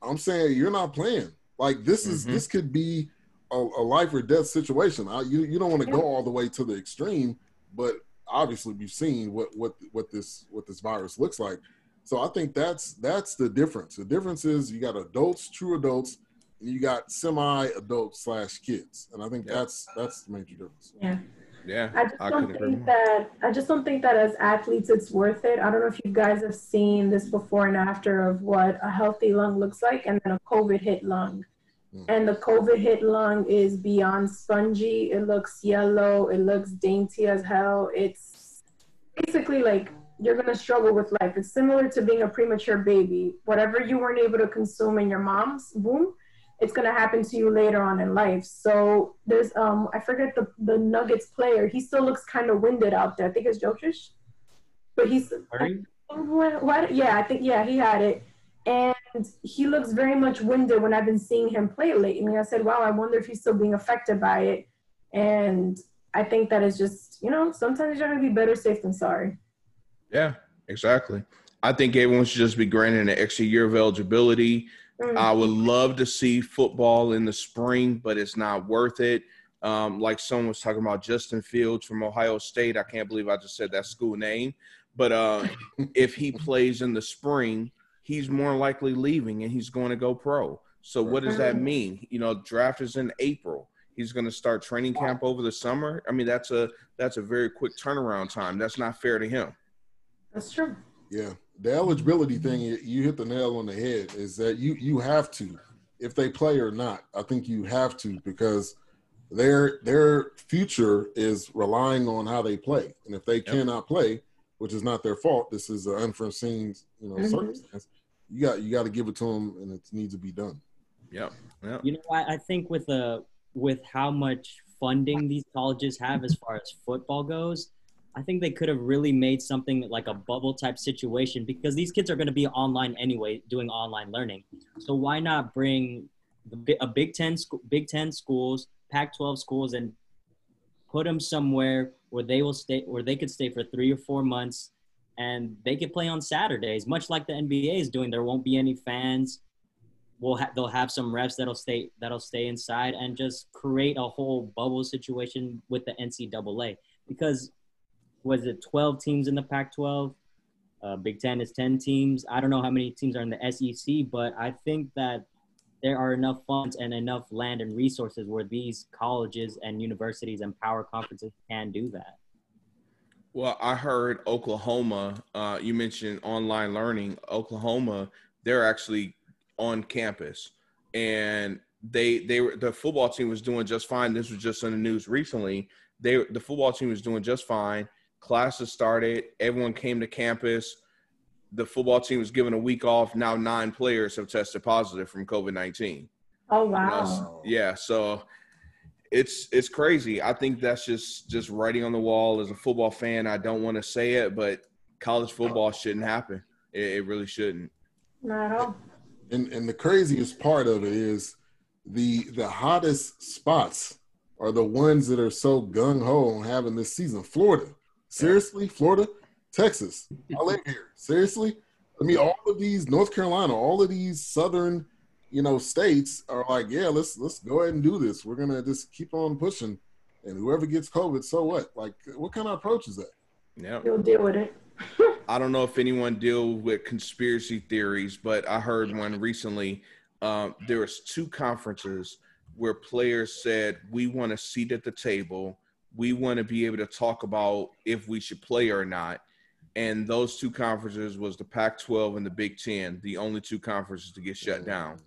Speaker 5: I'm saying you're not playing. Like this is
Speaker 2: Mhm.
Speaker 5: this could be a, a life or death situation. I, you you don't want to go all the way to the extreme, but obviously we've seen what what what this what this virus looks like. So I think that's that's the difference. The difference is you got adults, true adults, and you got semi-adult slash kids, and I think
Speaker 2: Yeah.
Speaker 5: that's that's the major difference.
Speaker 3: Yeah.
Speaker 2: Yeah,
Speaker 3: I just
Speaker 2: I
Speaker 3: don't
Speaker 2: could agree
Speaker 3: think that I just don't think that as athletes it's worth it. I don't know if you guys have seen this before and after of what a healthy lung looks like and then a COVID hit lung.
Speaker 5: Mm.
Speaker 3: And the COVID hit lung is beyond spongy. It looks yellow. It looks dainty as hell. It's basically like you're gonna struggle with life. It's similar to being a premature baby. Whatever you weren't able to consume in your mom's womb, it's gonna happen to you later on in life. So there's um I forget the the Nuggets player. He still looks kind of winded out there. I think it's Jokic, but he's what, what? Yeah, I think yeah he had it, and he looks very much winded when I've been seeing him play lately. I said, wow, I wonder if he's still being affected by it, and I think that is just you know sometimes you're gonna be better safe than sorry.
Speaker 2: Yeah, exactly. I think everyone should just be granted an extra year of eligibility.
Speaker 3: Mm.
Speaker 2: I would love to see football in the spring, but it's not worth it. Um, like someone was talking about Justin Fields from Ohio State. I can't believe I just said that school name. But uh, <laughs> if he plays in the spring, he's more likely leaving and he's going to go pro. So what does that mean? You know, draft is in April. He's going to start training camp over the summer. I mean, that's a that's a very quick turnaround time. That's not fair to him.
Speaker 3: That's true.
Speaker 5: Yeah, the eligibility thing, you, you hit the nail on the head. Is that you you have to, if they play or not. I think you have to because their their future is relying on how they play, and if they cannot play, which is not their fault, this is an unforeseen you know
Speaker 3: Mhm.
Speaker 5: circumstance. You got you got to give it to them, and it needs to be done.
Speaker 2: Yeah, Yep.
Speaker 4: You know, I, I think with the with how much funding these colleges have as far as football goes, I think they could have really made something like a bubble type situation because these kids are going to be online anyway, doing online learning. So why not bring a Big Ten Big Ten schools, Pac-12 schools, and put them somewhere where they will stay, where they could stay for three or four months, and they could play on Saturdays, much like the NBA is doing. There won't be any fans we'll ha- they'll have some refs that'll stay that'll stay inside and just create a whole bubble situation with the NCAA because was it 12 teams in the Pac-12? Uh, Big Ten is 10 teams. I don't know how many teams are in the SEC, but I think that there are enough funds and enough land and resources where these colleges and universities and power conferences can do that.
Speaker 2: Well, I heard Oklahoma. Uh, you mentioned online learning. Oklahoma, they're actually on campus, and they they were the football team was doing just fine. This was just in the news recently. They the football team was doing just fine. Classes started. Everyone came to campus. The football team was given a week off. Now nine players have tested positive from COVID nineteen.
Speaker 3: Oh
Speaker 2: You know,
Speaker 3: wow.
Speaker 2: Yeah, so it's it's crazy. I think that's just just writing on the wall as a football fan. I don't want to say it, but college football shouldn't happen. It, it really shouldn't.
Speaker 3: Not at all.
Speaker 5: And and the craziest part of it is the the hottest spots are the ones that are so gung ho on having this season. Florida, seriously, Florida, Texas. I live <laughs> here. Seriously, I mean, all of these North Carolina, all of these southern, you know, states are like, yeah, let's let's go ahead and do this. We're gonna just keep on pushing, and whoever gets COVID, so what? Like, what kind of approach is that?
Speaker 2: Yeah.
Speaker 3: You'll deal with it. <laughs>
Speaker 2: I don't know if anyone deal with conspiracy theories, but I heard one recently. Um, there was two conferences where players said, "We want a seat at the table. We want to be able to talk about if we should play or not." And those two conferences was the Pac-12 and the Big Ten, the only two conferences to get shut down.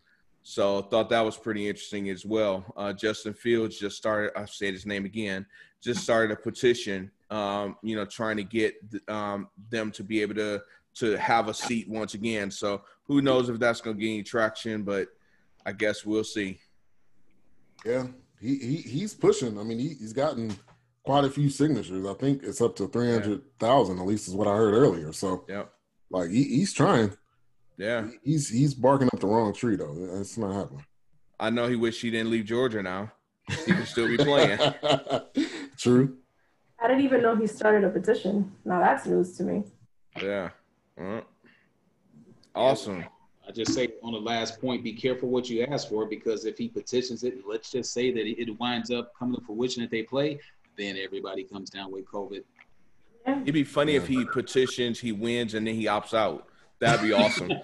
Speaker 2: So thought that was pretty interesting as well. Uh, Justin Fields just started. I said his name again. Just started a petition. Um, you know, trying to get um, them to be able to to have a seat once again. So who knows if that's going to gain traction? But I guess we'll see.
Speaker 5: Yeah, he, he he's pushing. I mean, he, he's gotten quite a few signatures. I think it's up to three hundred thousand, at least is what I heard earlier. So,
Speaker 2: Yep.
Speaker 5: like, he, he's trying.
Speaker 2: Yeah.
Speaker 5: He's he's barking up the wrong tree though. It's not happening.
Speaker 2: I know he wished he didn't leave Georgia now. He could still be playing. <laughs>
Speaker 5: True.
Speaker 3: I didn't even know he started a petition. Now that's news to me.
Speaker 2: Yeah. Awesome.
Speaker 6: I just say on the last point, be careful what you ask for because if he petitions it, let's just say that it winds up coming to fruition that they play, then everybody comes down with COVID.
Speaker 3: Yeah.
Speaker 2: It'd be funny if he petitions, he wins, and then he opts out. That'd be awesome. <laughs>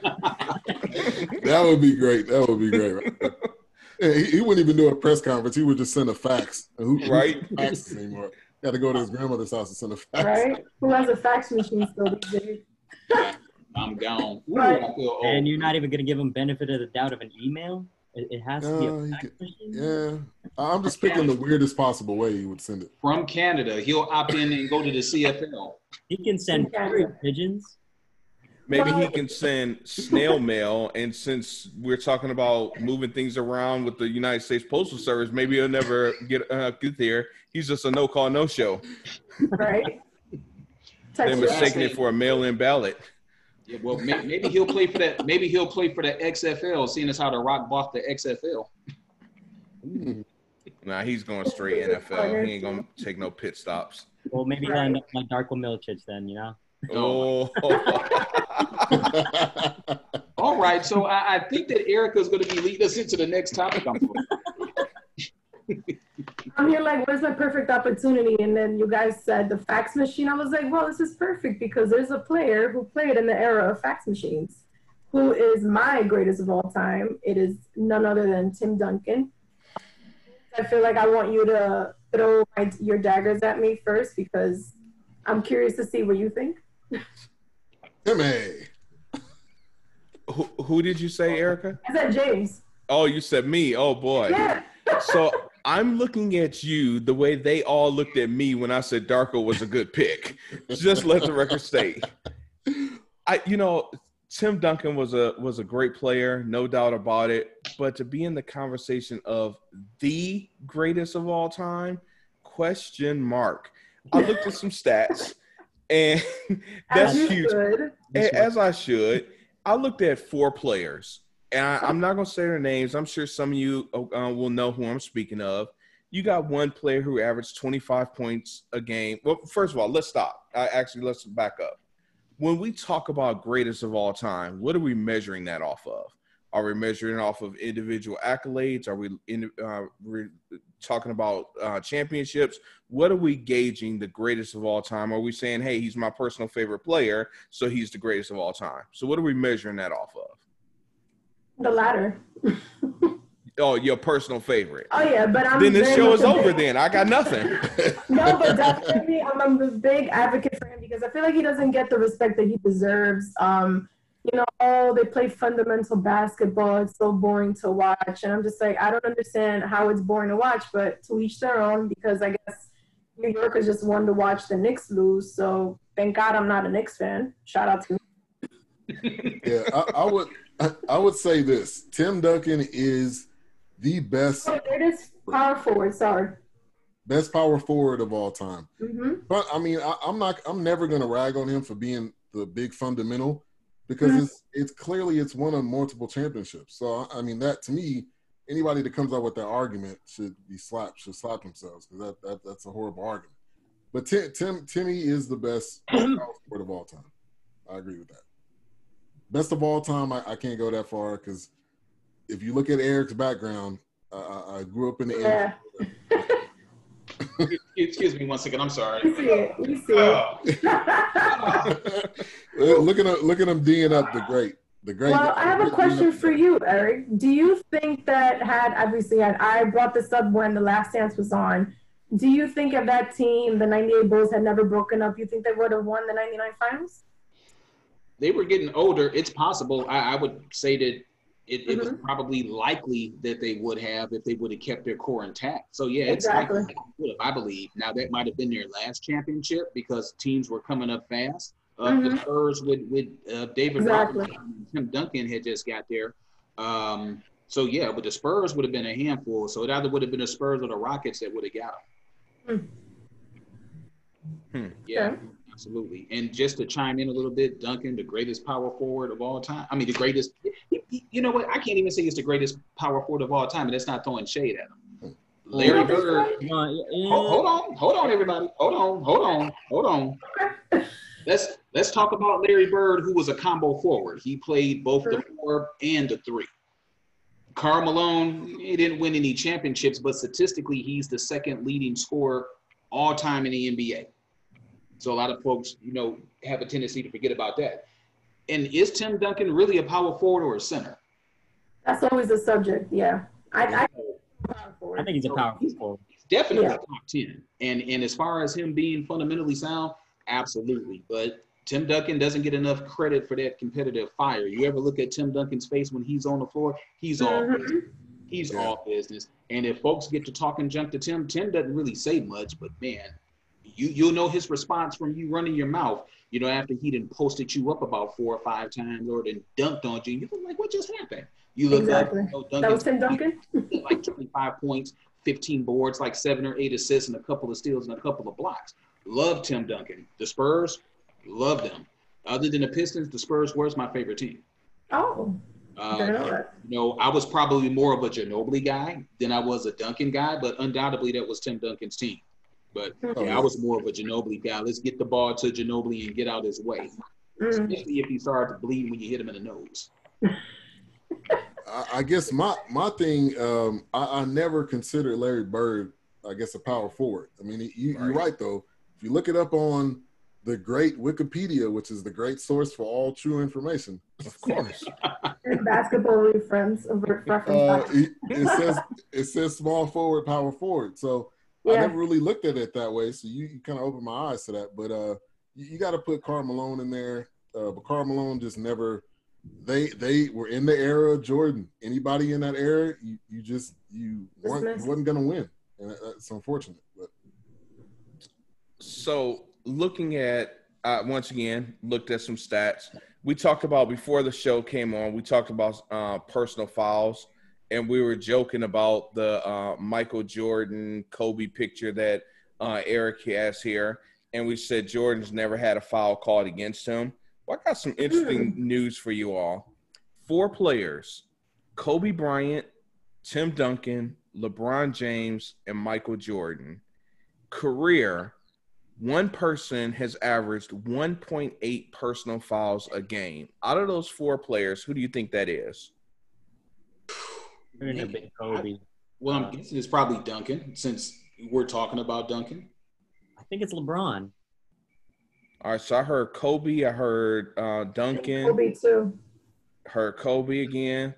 Speaker 5: That would be great. That would be great. Right. Yeah, he, he wouldn't even do a press conference. He would just send a fax. Who, who
Speaker 2: Right.
Speaker 5: faxes anymore? Got to go to his grandmother's house and send a fax.
Speaker 3: Right? Who has a fax machine still these days?
Speaker 6: I'm gone. Ooh,
Speaker 3: Right.
Speaker 6: I feel old.
Speaker 4: And you're not even going to give him benefit of the doubt of an email. It, it has to be a
Speaker 5: could- Yeah, I'm just picking the weirdest possible way he would send it.
Speaker 6: From Canada, he'll opt in and go to the CFL.
Speaker 4: He can send pigeons.
Speaker 2: Maybe he can send snail mail. And since we're talking about moving things around with the United States Postal Service, maybe he'll never get uh, get there. He's just a no call, no show.
Speaker 3: Right?
Speaker 2: They're
Speaker 3: Text
Speaker 2: mistaking it for a mail in ballot.
Speaker 6: Yeah, well, may- maybe he'll play for that. Maybe he'll play for the XFL, seeing as how the Rock bought the XFL. Hmm.
Speaker 2: Nah, he's going straight NFL. He ain't gonna take no pit stops.
Speaker 4: Well, maybe he'll end up like Darko Milicic then, you know?
Speaker 2: Oh, <laughs>
Speaker 6: All right, so I, I think that Erica's going to be leading us into the next topic. <laughs> I'm
Speaker 3: I'm here like, where's my perfect opportunity? And then you guys said the fax machine. I was like, well, this is perfect because there's a player who played in the era of fax machines, who is my greatest of all time. It is none other than Tim Duncan. I feel like I want you to throw my, your daggers at me first because I'm curious to see what you think.
Speaker 5: Timmy.
Speaker 2: Who did you say, Erica?
Speaker 3: I said James.
Speaker 2: Oh, you said me. Oh boy.
Speaker 3: Yeah.
Speaker 2: So I'm looking at you the way they all looked at me when I said Darko was a good pick. Just let the record state. I, you know, Tim Duncan was a was a great player, no doubt about it. But to be in the conversation of the greatest of all time, question mark. I looked at some stats, and <laughs> that's huge. As I should. I looked at four players, and I, I'm not going to say their names. I'm sure some of you uh, will know who I'm speaking of. You got one player who averaged 25 points a game. Well, first of all, let's stop. I actually let's back up. When we talk about greatest of all time, what are we measuring that off of? Are we measuring off of individual accolades? Are we in, uh, we're talking about uh, championships? What are we gauging the greatest of all time? Are we saying, hey, he's my personal favorite player, so he's the greatest of all time? So what are we measuring that off of?
Speaker 3: The latter.
Speaker 2: Oh, your personal favorite.
Speaker 3: Oh yeah, but I'm
Speaker 2: then this show is over.
Speaker 3: big-
Speaker 2: Then I got nothing. <laughs>
Speaker 3: No, but definitely, I'm, I'm a big advocate for him because I feel like he doesn't get the respect that he deserves. Um, you know, oh, they play fundamental basketball. It's so boring to watch, and I'm just like, I don't understand how it's boring to watch. But to each their own, because I guess New Yorkers just wanted to watch the Knicks lose. So thank God I'm not a Knicks fan. Shout out to me. <laughs>
Speaker 5: Yeah, I, I would I, I would say this: Tim Duncan is the best
Speaker 3: Oh, it is. Power forward. Sorry.
Speaker 5: best power forward of all time.
Speaker 3: hmm
Speaker 5: But I mean, I, I'm not. I'm never going to rag on him for being the big fundamental because
Speaker 3: Mhm.
Speaker 5: it's it's clearly it's won a multiple championships. So I mean, that to me, anybody that comes out with that argument should be slapped. Should slap themselves because that, that that's a horrible argument. But Tim, Tim Timmy is the best <clears throat> power forward of all time. I agree with that. Best of all time, I, I can't go that far because if you look at Eric's background, I, I, I grew up in the
Speaker 3: Yeah. <laughs>
Speaker 6: Excuse me one second. I'm sorry.
Speaker 3: We see it. We see it. Oh. <laughs>
Speaker 5: look at him, look at him D'ing up the great, the great.
Speaker 3: Well, I have a question for you, Eric. Do you think that had obviously had I brought this up when the last dance was on? Do you think if that team, the '98 Bulls, had never broken up, you think they would have won the '99 finals?
Speaker 6: They were getting older. It's possible. I, I would say that it, it was probably likely that they would have if they would have kept their core intact. So yeah, it's
Speaker 3: Exactly.
Speaker 6: likely they would have, I believe. Now that might have been their last championship because teams were coming up fast. Uh, The
Speaker 3: Mhm.
Speaker 6: Spurs with with uh, David
Speaker 3: Exactly.
Speaker 6: Robinson and Tim Duncan had just got there. Um, so yeah, but the Spurs would have been a handful. So it either would have been the Spurs or the Rockets that would have got them.
Speaker 2: Hmm.
Speaker 6: Yeah.
Speaker 3: Okay.
Speaker 6: Absolutely. And just to chime in a little bit, Duncan, the greatest power forward of all time. I mean, the greatest, you know what? I can't even say he's the greatest power forward of all time, and that's not throwing shade at him. Larry Bird.
Speaker 4: Come on, yeah,
Speaker 6: Hold, hold on, hold on, everybody. Hold on, hold on, hold on. Let's let's talk about Larry Bird, who was a combo forward. He played both the four and the three. Karl Malone, he didn't win any championships, but statistically, he's the second leading scorer all time in the NBA. So a lot of folks, you know, have a tendency to forget about that. And is Tim Duncan really a power forward or a center?
Speaker 3: That's always a subject. Yeah, I, I
Speaker 4: I think he's a power forward.
Speaker 6: He's definitely
Speaker 3: Yeah.
Speaker 6: top ten. And and as far as him being fundamentally sound, absolutely. But Tim Duncan doesn't get enough credit for that competitive fire. You ever look at Tim Duncan's face when he's on the floor? He's all
Speaker 3: Mhm.
Speaker 6: business. He's
Speaker 5: Yeah.
Speaker 6: all business. And if folks get to talking junk to Tim, Tim doesn't really say much, but man, you you'll know his response from you running your mouth. You know, after he done posted you up about four or five times or then dunked on you, you're like, what just happened? You look
Speaker 3: Exactly.
Speaker 6: up, you know,
Speaker 3: That was Tim Duncan.
Speaker 6: like 25 points, 15 boards, like seven or eight assists, and a couple of steals and a couple of blocks. Love Tim Duncan. The Spurs, love them. Other than the Pistons, the Spurs were my favorite team.
Speaker 3: Oh, didn't
Speaker 6: Uh, you know, I was probably more of a Ginobili guy than I was a Duncan guy, but undoubtedly that was Tim Duncan's team. But
Speaker 5: Oh,
Speaker 6: yeah, I was more of a Ginobili guy. Let's get the ball to Ginobili and get out of his way,
Speaker 3: Mm.
Speaker 6: especially if he started to bleed when you hit him in the nose. <laughs>
Speaker 5: I, I guess my my thing, um, I, I never considered Larry Bird, I guess, a power forward. I mean, you, you're right though. If you look it up on the great Wikipedia, which is the great source for all true information,
Speaker 2: Of <laughs> course.
Speaker 3: Basketball reference, reference.
Speaker 5: uh, it, it says it says small forward, power forward. So I never really looked at it that way. So you, you kind of opened my eyes to that. But uh, you, you got to put Karl Malone in there. Uh, but Karl Malone just never they they were in the era of Jordan. Anybody in that era, you, you just you weren't
Speaker 3: Dismissed.
Speaker 5: you wasn't gonna win, and that- that's unfortunate. But
Speaker 2: So looking at uh, once again, looked at some stats. We talked about before the show came on. We talked about uh, personal fouls, and we were joking about the uh, Michael Jordan Kobe picture that uh, Eric has here, and we said Jordan's never had a foul called against him. Well, I got some interesting <clears throat> news for you all. Four players: Kobe Bryant, Tim Duncan, LeBron James, and Michael Jordan. Career one person has averaged 1.8 personal fouls a game. Out of those four players, who do you think that is?
Speaker 4: You're in a big Kobe.
Speaker 6: Well, I'm
Speaker 4: Uh,
Speaker 6: guessing it's probably Duncan since we're talking about Duncan.
Speaker 4: I think it's LeBron.
Speaker 2: All right, so I heard Kobe, I heard uh, Duncan,
Speaker 3: Kobe too.
Speaker 2: heard Kobe again.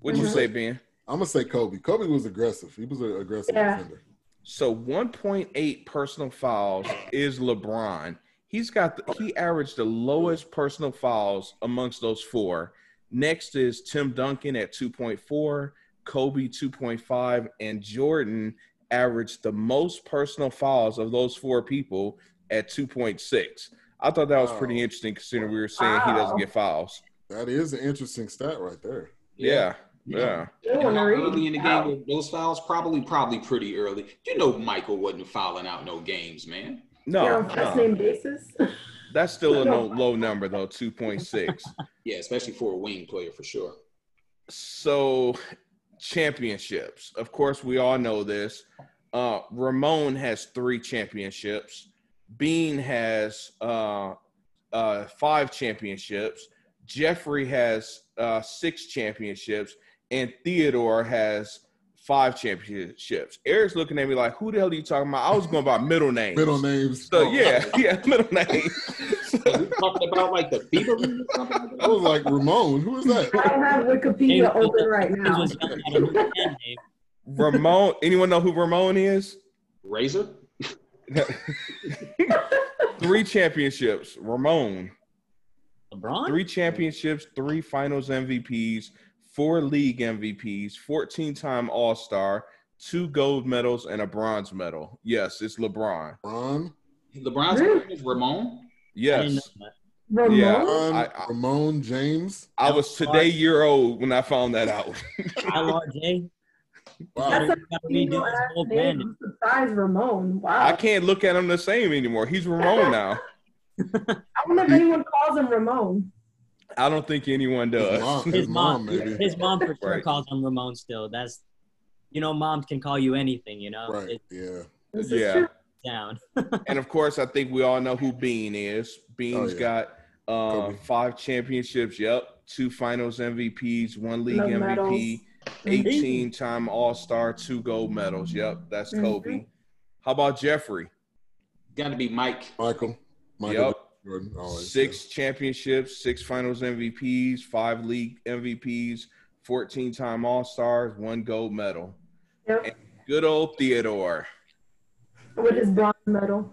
Speaker 2: What'd you
Speaker 3: Mhm.
Speaker 2: say, Ben?
Speaker 5: I'm gonna say Kobe. Kobe was aggressive. He was an aggressive
Speaker 3: Yeah.
Speaker 5: defender.
Speaker 2: So 1.8 personal fouls is LeBron. He's got the, he averaged the lowest personal fouls amongst those four. Next is Tim Duncan at 2.4, Kobe 2.5, and Jordan averaged the most personal fouls of those four people at 2.6. I thought that was pretty interesting considering we were saying he doesn't get fouls.
Speaker 5: That is an interesting stat right there.
Speaker 2: Yeah, yeah.
Speaker 3: You
Speaker 6: And
Speaker 3: wanna
Speaker 6: early in the game were those fouls? Probably, probably pretty early. You know, Michael wasn't fouling out no games, man.
Speaker 2: No,
Speaker 3: You're on first
Speaker 2: no.
Speaker 3: name basis.
Speaker 2: that's still a no, low number though, 2.6. <laughs>
Speaker 6: Yeah, especially for a wing player for sure.
Speaker 2: So, championships. Of course, we all know this. Uh, Ramon has three championships. Bean has uh, uh, five championships. Jeffrey has uh, six championships, and Theodore has five championships. Eric's looking at me like, "Who the hell are you talking about?" I was going by middle names.
Speaker 5: Middle names.
Speaker 2: So yeah, <laughs> yeah, middle names.
Speaker 6: Are we talking about like the Bieber League or something?
Speaker 5: I
Speaker 6: that?
Speaker 5: was like Ramon. Who is that?
Speaker 3: I have Wikipedia open right now.
Speaker 4: was yelling at him with a pen name.
Speaker 2: Ramon. Anyone know who Ramon is?
Speaker 6: Razor? <laughs>
Speaker 2: Three championships. Ramon.
Speaker 4: LeBron?
Speaker 2: Three championships, three finals MVPs, four league MVPs, 14 time All Star, two gold medals, and a bronze medal. Yes, it's LeBron.
Speaker 5: LeBron?
Speaker 6: LeBron's
Speaker 3: Really?
Speaker 6: name is Ramon?
Speaker 4: I didn't know
Speaker 2: Yes.
Speaker 3: Ramon?
Speaker 2: Yeah.
Speaker 5: Ron.
Speaker 2: I- I-
Speaker 5: Ramon James.
Speaker 2: I was today year old when I found that out. <laughs>
Speaker 4: LRJ?
Speaker 5: Wow.
Speaker 3: That's a
Speaker 4: redo
Speaker 3: single
Speaker 4: whole
Speaker 3: name.
Speaker 4: brand.
Speaker 3: I'm surprised Ramon. Wow.
Speaker 2: I can't look at him the same anymore. He's Ramon now. <laughs>
Speaker 3: I wonder if anyone calls him Ramon.
Speaker 2: I don't think anyone
Speaker 5: His
Speaker 2: does.
Speaker 5: mom, <laughs>
Speaker 4: His
Speaker 5: his mom,
Speaker 4: mom, his mom for sure
Speaker 2: Right.
Speaker 4: calls him Ramon still. That's, you know, moms can call you anything, you know?
Speaker 5: Right.
Speaker 4: It's
Speaker 5: Yeah.
Speaker 3: This is
Speaker 2: Yeah.
Speaker 3: true.
Speaker 4: Down. <laughs>
Speaker 2: and of course, I think we all know who Bean is. Bean's
Speaker 5: Oh, yeah.
Speaker 2: got uh, five championships. Yep, two Finals MVPs, one League
Speaker 3: No
Speaker 2: MVP,
Speaker 3: medals.
Speaker 2: eighteen-time All Star, two gold medals. Yep, that's
Speaker 3: Mhm.
Speaker 2: Kobe. How about Jeffrey?
Speaker 6: Got to be Mike.
Speaker 5: Michael. Michael
Speaker 2: Yep,
Speaker 5: Jordan. Always.
Speaker 2: six championships, six Finals MVPs, five League MVPs, fourteen-time All Stars, one gold medal.
Speaker 3: Yep.
Speaker 2: Good old Theodore.
Speaker 3: With his bronze medal.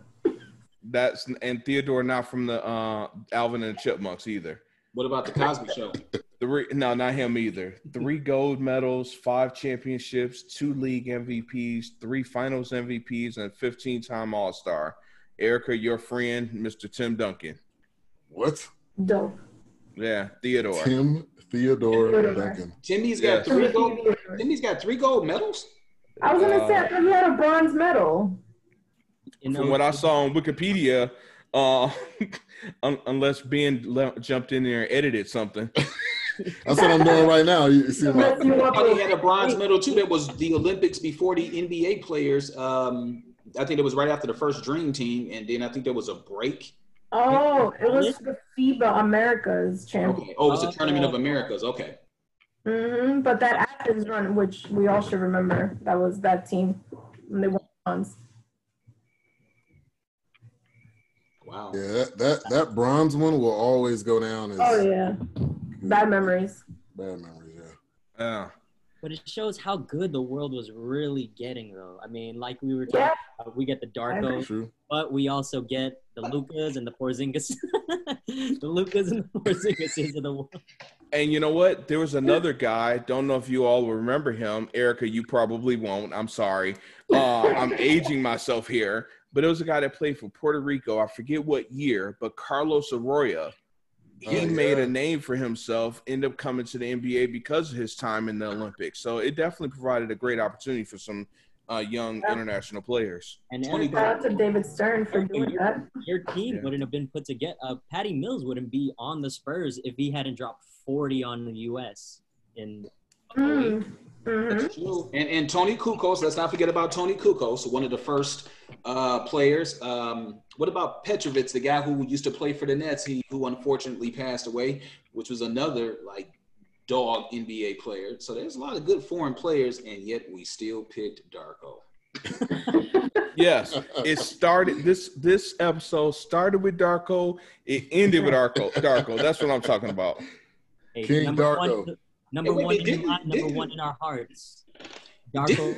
Speaker 2: That's and Theodore not from the uh, Alvin and the Chipmunks either.
Speaker 6: What about the Cosby Show?
Speaker 2: Three, no, not him either. Three gold medals, five championships, two league MVPs, three finals MVPs, and 15 time All Star. Erica, your friend, Mr. Tim Duncan.
Speaker 5: What?
Speaker 3: Dope.
Speaker 2: Yeah, Theodore.
Speaker 5: Tim Theodore
Speaker 3: Theodore.
Speaker 5: Duncan.
Speaker 6: Timmy's
Speaker 2: Yes.
Speaker 6: got three gold. Timmy's got three gold medals.
Speaker 3: I was gonna say I
Speaker 2: Uh,
Speaker 3: thought he had a bronze medal.
Speaker 4: You know,
Speaker 2: From what I saw on Wikipedia, uh, <laughs> un- unless Ben le- jumped in there and edited something. <laughs>
Speaker 5: That's what I'm doing right now. You you see my
Speaker 3: Unless you
Speaker 6: I
Speaker 3: want
Speaker 6: thought he had a bronze medal too. That was the Olympics before the NBA players. Um, I think it was right after the first Dream Team, and then I think there was a break.
Speaker 3: Oh, it was the FIBA Americas champion.
Speaker 6: Okay. Oh, it was the
Speaker 4: Oh.
Speaker 6: Tournament of Americas. Okay.
Speaker 3: hmm But that Athens run, which we all should remember, that was that team when they won bronze.
Speaker 6: Wow.
Speaker 5: yeah, that, that that bronze one will always go down as
Speaker 3: Oh yeah, bad memories.
Speaker 5: bad memories. Yeah.
Speaker 2: Yeah.
Speaker 4: But it shows how good the world was really getting, though. I mean, like we were talking
Speaker 3: Yeah.
Speaker 4: about, we get the
Speaker 3: I agree.
Speaker 4: Darko, but we also get the Lukas and the Porzingis. <laughs> the Lukas and the Porzingis of the world.
Speaker 2: And you know what? There was another guy. Don't know if you all will remember him. Erica, you probably won't. I'm sorry. Uh, I'm aging myself here. But it was a guy that played for Puerto Rico. I forget what year, but Carlos Arroyo. He
Speaker 5: Oh,
Speaker 2: made a name for himself, ended up coming to the NBA because of his time in the Olympics. So it definitely provided a great opportunity for some uh, young
Speaker 3: Yeah.
Speaker 2: international players.
Speaker 4: And
Speaker 6: Tony
Speaker 4: Eric,
Speaker 3: Shout out to David Stern for doing that.
Speaker 4: your team
Speaker 2: Yeah.
Speaker 4: wouldn't have been put together. Uh, Patty Mills wouldn't be on the Spurs if he hadn't dropped 40 on the U.S. in.
Speaker 3: Mm. Mhm.
Speaker 6: And and Toni Kukoc, let's not forget about Toni Kukoc, one of the first uh, players. Um, what about Petrovic, the guy who used to play for the Nets, he who unfortunately passed away, which was another like dog NBA player. So there's a lot of good foreign players, and yet we still picked Darko. <laughs>
Speaker 2: Yes, it started. This this episode started with Darko. It ended with Darko. Darko. That's what I'm talking about.
Speaker 4: Hey,
Speaker 5: King Darko.
Speaker 4: one, number
Speaker 6: Hey, wait,
Speaker 4: one in mind, number one in our hearts. Darko.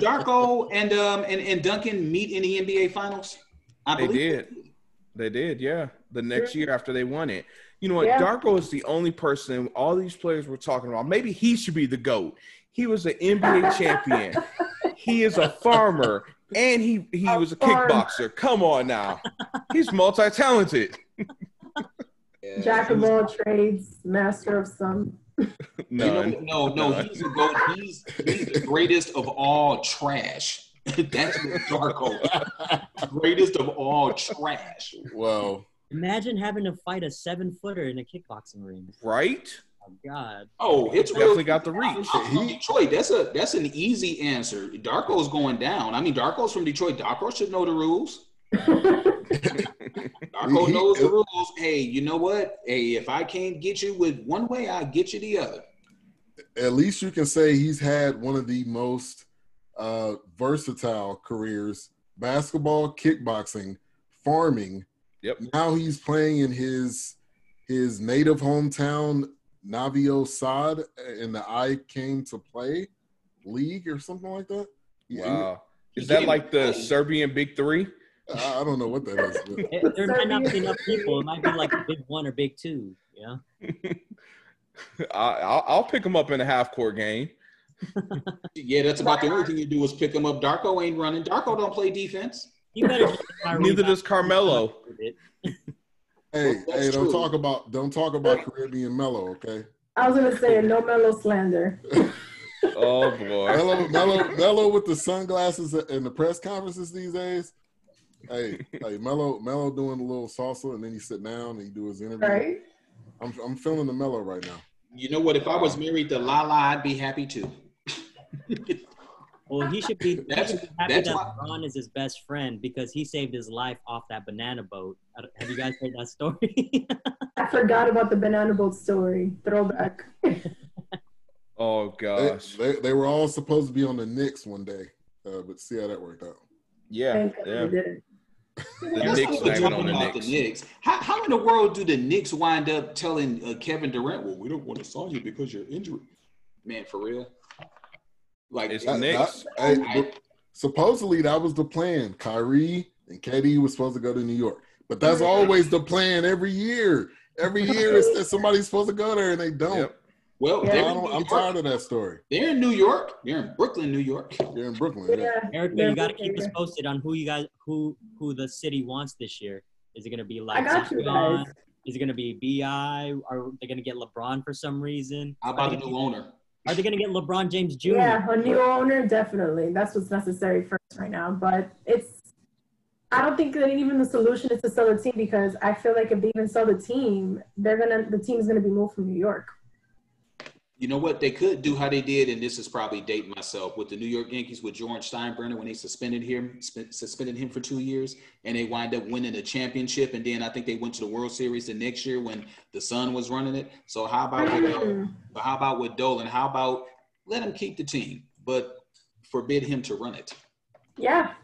Speaker 6: Darko and um and, and Duncan meet in the NBA Finals. I
Speaker 2: They
Speaker 6: believe
Speaker 2: did. They did, yeah. The next year after they won it. You know what?
Speaker 3: Yeah.
Speaker 2: Darko is the only person all these players were talking about. Maybe he should be the GOAT. He was an NBA <laughs> champion. He is a farmer. And he, he
Speaker 3: A
Speaker 2: was a
Speaker 3: farmer.
Speaker 2: kickboxer. Come on now. He's multi talented.
Speaker 6: Yeah.
Speaker 3: Jack of all trades, master of some. <laughs>
Speaker 6: You know, no, no, he's the goat. He's, he's the greatest of all trash. <laughs> That's Darko. greatest of all trash.
Speaker 5: Whoa.
Speaker 4: Imagine having to fight a seven footer in a kickboxing ring.
Speaker 2: Right?
Speaker 4: Oh God.
Speaker 6: Oh, it's real.
Speaker 2: Got the reach.
Speaker 6: I'm from Detroit. That's a that's an easy answer. Darko's going down. I mean, Darko's from Detroit. Darko should know the rules. <laughs> Darko
Speaker 5: He-
Speaker 6: knows the rules. Hey, you know what? Hey, if I can't get you with one way, I'll get you the other.
Speaker 5: at least you can say he's had one of the most uh, versatile careers: basketball, kickboxing, farming.
Speaker 2: Yep.
Speaker 5: Now he's playing in his his native hometown, Novi Sad, in the I Came to Play league or something like that. Yeah,
Speaker 2: Wow. Is that like the. Serbian Big Three?
Speaker 5: I I don't know what that is. but-
Speaker 4: It- <laughs> there might not be enough people. It might be like big one or big two. Yeah. <laughs>
Speaker 2: I, I'll, I'll pick him up in a half court game. <laughs>
Speaker 6: Yeah, that's about the only thing you do is pick him up. Darko ain't running. Darko don't play defense.
Speaker 4: You better.
Speaker 2: Neither does Carmelo.
Speaker 5: Hey,
Speaker 6: That's
Speaker 5: hey, don't
Speaker 6: true.
Speaker 5: talk about don't talk about Caribbean Melo, okay?
Speaker 3: I was gonna say no Melo slander.
Speaker 2: Oh boy.
Speaker 5: Melo, Melo, Melo with the sunglasses in the press conferences these days. Hey, hey, Melo, Melo doing a little salsa, and then he sit down and he do his interview.
Speaker 3: Right?
Speaker 5: I'm, I'm feeling the Melo right now.
Speaker 6: You know what? If I was married to Lala, I'd be happy too.
Speaker 4: Well, he should be, he
Speaker 6: That's-
Speaker 4: should be happy
Speaker 6: that's
Speaker 4: that
Speaker 6: why-
Speaker 4: LeBron is his best friend because he saved his life off that banana boat. Have you guys heard that story? <laughs>
Speaker 3: I forgot about the banana boat story. Throwback. <laughs>
Speaker 2: Oh
Speaker 5: They,
Speaker 2: gosh.
Speaker 5: they, they were all supposed to be on the Knicks one day, uh, but see how that worked out.
Speaker 2: Yeah. Yeah.
Speaker 3: We
Speaker 6: Let's
Speaker 2: Knicks
Speaker 6: go
Speaker 2: not even
Speaker 6: talking
Speaker 2: on the
Speaker 6: about
Speaker 2: Knicks.
Speaker 6: the Knicks. How, how in the world do the Knicks wind up telling uh, Kevin Durant, "Well, we don't want to sign you because you're injured"? Man, for real. Like
Speaker 2: It's the Knicks.
Speaker 5: I- hey,
Speaker 6: I-
Speaker 5: supposedly that was the plan. Kyrie and KD was supposed to go to New York, but that's always the plan every year. Every year it's that somebody's supposed to go there and they don't.
Speaker 2: Yep.
Speaker 6: Well,
Speaker 3: Yeah.
Speaker 6: they're,
Speaker 5: I
Speaker 6: in
Speaker 5: don't,
Speaker 6: New
Speaker 5: I'm tired of that story.
Speaker 6: They're in New York. They're in Brooklyn, New York. <laughs>
Speaker 5: They're in Brooklyn. Yeah.
Speaker 3: Yeah.
Speaker 4: Erica,
Speaker 3: Yeah,
Speaker 4: you got to keep
Speaker 3: okay.
Speaker 4: us posted on who you guys, who who the city wants this year. Is it going to be like
Speaker 3: I got you guys.
Speaker 4: Is it going to be Bi? Are they going to get LeBron for some reason?
Speaker 6: How about a new owner?
Speaker 4: Are they going to get LeBron James Jr.?
Speaker 3: Yeah, a new owner, definitely. That's what's necessary first right now. But it's, I don't think that even the solution is to sell the team because I feel like if they even sell the team, they're gonna, the team's gonna be moved from New York.
Speaker 6: You know what they could do? How they did, and this is probably dating myself with the New York Yankees with George Steinbrenner when they suspended him, sp- suspended him for two years, and they wind up winning a championship, and then I think they went to the World Series the next year when the son was running it. So how about with, but how about with Dolan? How about let him keep the team, but forbid him to run it?
Speaker 3: Yeah,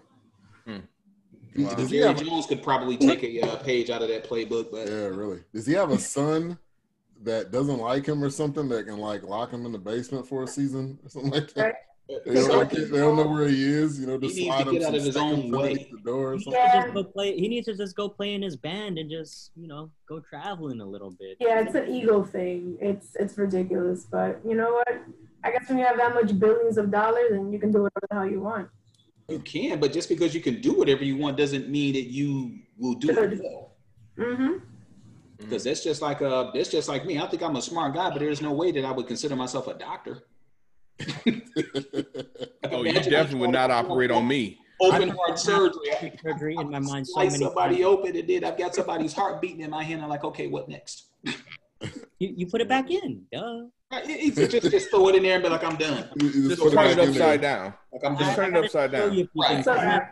Speaker 2: Wow.
Speaker 6: Jerry
Speaker 5: have?
Speaker 6: Jones could probably take a uh, page out of that playbook, but
Speaker 5: Yeah, really. Does he have a son that doesn't like him or something that can like lock him in the basement for a season or something like that? They don't, they don't know where he is. You know, just
Speaker 6: He needs
Speaker 5: slide
Speaker 6: to
Speaker 5: him
Speaker 6: get out
Speaker 5: some
Speaker 6: of his own way.
Speaker 5: the door or something.
Speaker 3: Yeah.
Speaker 4: just go play. He needs to just go play in his band and just you know go traveling a little bit.
Speaker 3: Yeah, it's an ego thing. It's it's ridiculous, but you know what? I guess when you have that much billions of dollars, and you can do whatever the hell you want.
Speaker 6: You can, but just because you can do whatever you want doesn't mean that you will do it well.
Speaker 3: Mm-hmm.
Speaker 6: Because that's just like uh, that's just like me. I think I'm a smart guy, but there's no way that I would consider myself a doctor. <laughs>
Speaker 2: Oh, you definitely would not operate on me.
Speaker 6: Open heart surgery.
Speaker 4: Plastic surgery in my mind so
Speaker 6: Slice
Speaker 4: many
Speaker 6: somebody
Speaker 4: times.
Speaker 6: open and then I've got somebody's heart beating in my hand. I'm like, okay, what next?
Speaker 4: You, you put it back in. Duh.
Speaker 6: Right, it- it's just, just throw it in there and be like, I'm done.
Speaker 5: You- you
Speaker 2: Just turn it upside down.
Speaker 6: Like I'm
Speaker 4: just
Speaker 6: done.
Speaker 2: Turn it upside down.
Speaker 4: you a few
Speaker 6: Right.
Speaker 4: I'm, a,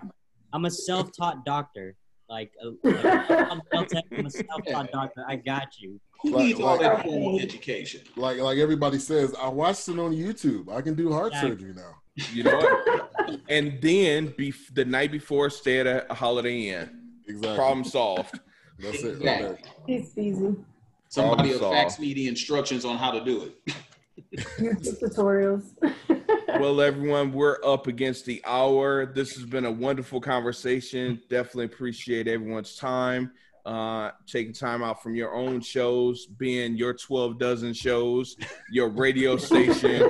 Speaker 4: I'm a self-taught doctor. Like, a, like I'm, self- I'm a self-taught doctor. I got you.
Speaker 6: Who
Speaker 5: Like-
Speaker 6: needs all that formal education?
Speaker 5: Like like everybody says, I watched it on YouTube. I can do heart
Speaker 4: Yeah.
Speaker 5: surgery now.
Speaker 2: You know what? and then be the night before, stay at a, a Holiday Inn.
Speaker 5: Exactly.
Speaker 2: Problem solved.
Speaker 5: That's it.
Speaker 6: Exactly.
Speaker 5: Right
Speaker 3: It's easy.
Speaker 6: Somebody will
Speaker 2: Problem
Speaker 6: fax me the instructions on how to do it.
Speaker 3: YouTube <laughs> tutorials. <laughs>
Speaker 2: Well, everyone, we're up against the hour. This has been a wonderful conversation. Definitely appreciate everyone's time. Uh, taking time out from your own shows, being your 12 dozen shows, your radio <laughs> station,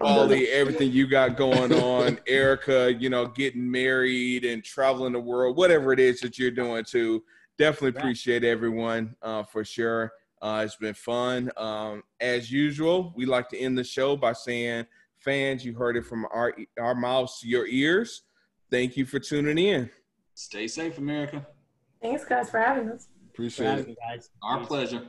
Speaker 2: Wally, everything you got going on, <laughs> Erica, you know, getting married and traveling the world, whatever it is that you're doing too. Definitely appreciate everyone uh, for sure. Uh, it's been fun. Um, as usual, we like to end the show by saying, fans, you heard it from our our mouths to your ears. Thank you for tuning in.
Speaker 6: Stay safe, America.
Speaker 3: Thanks, guys, for having us.
Speaker 5: Appreciate it.
Speaker 4: having me, guys.
Speaker 6: Our
Speaker 4: Peace.
Speaker 6: pleasure.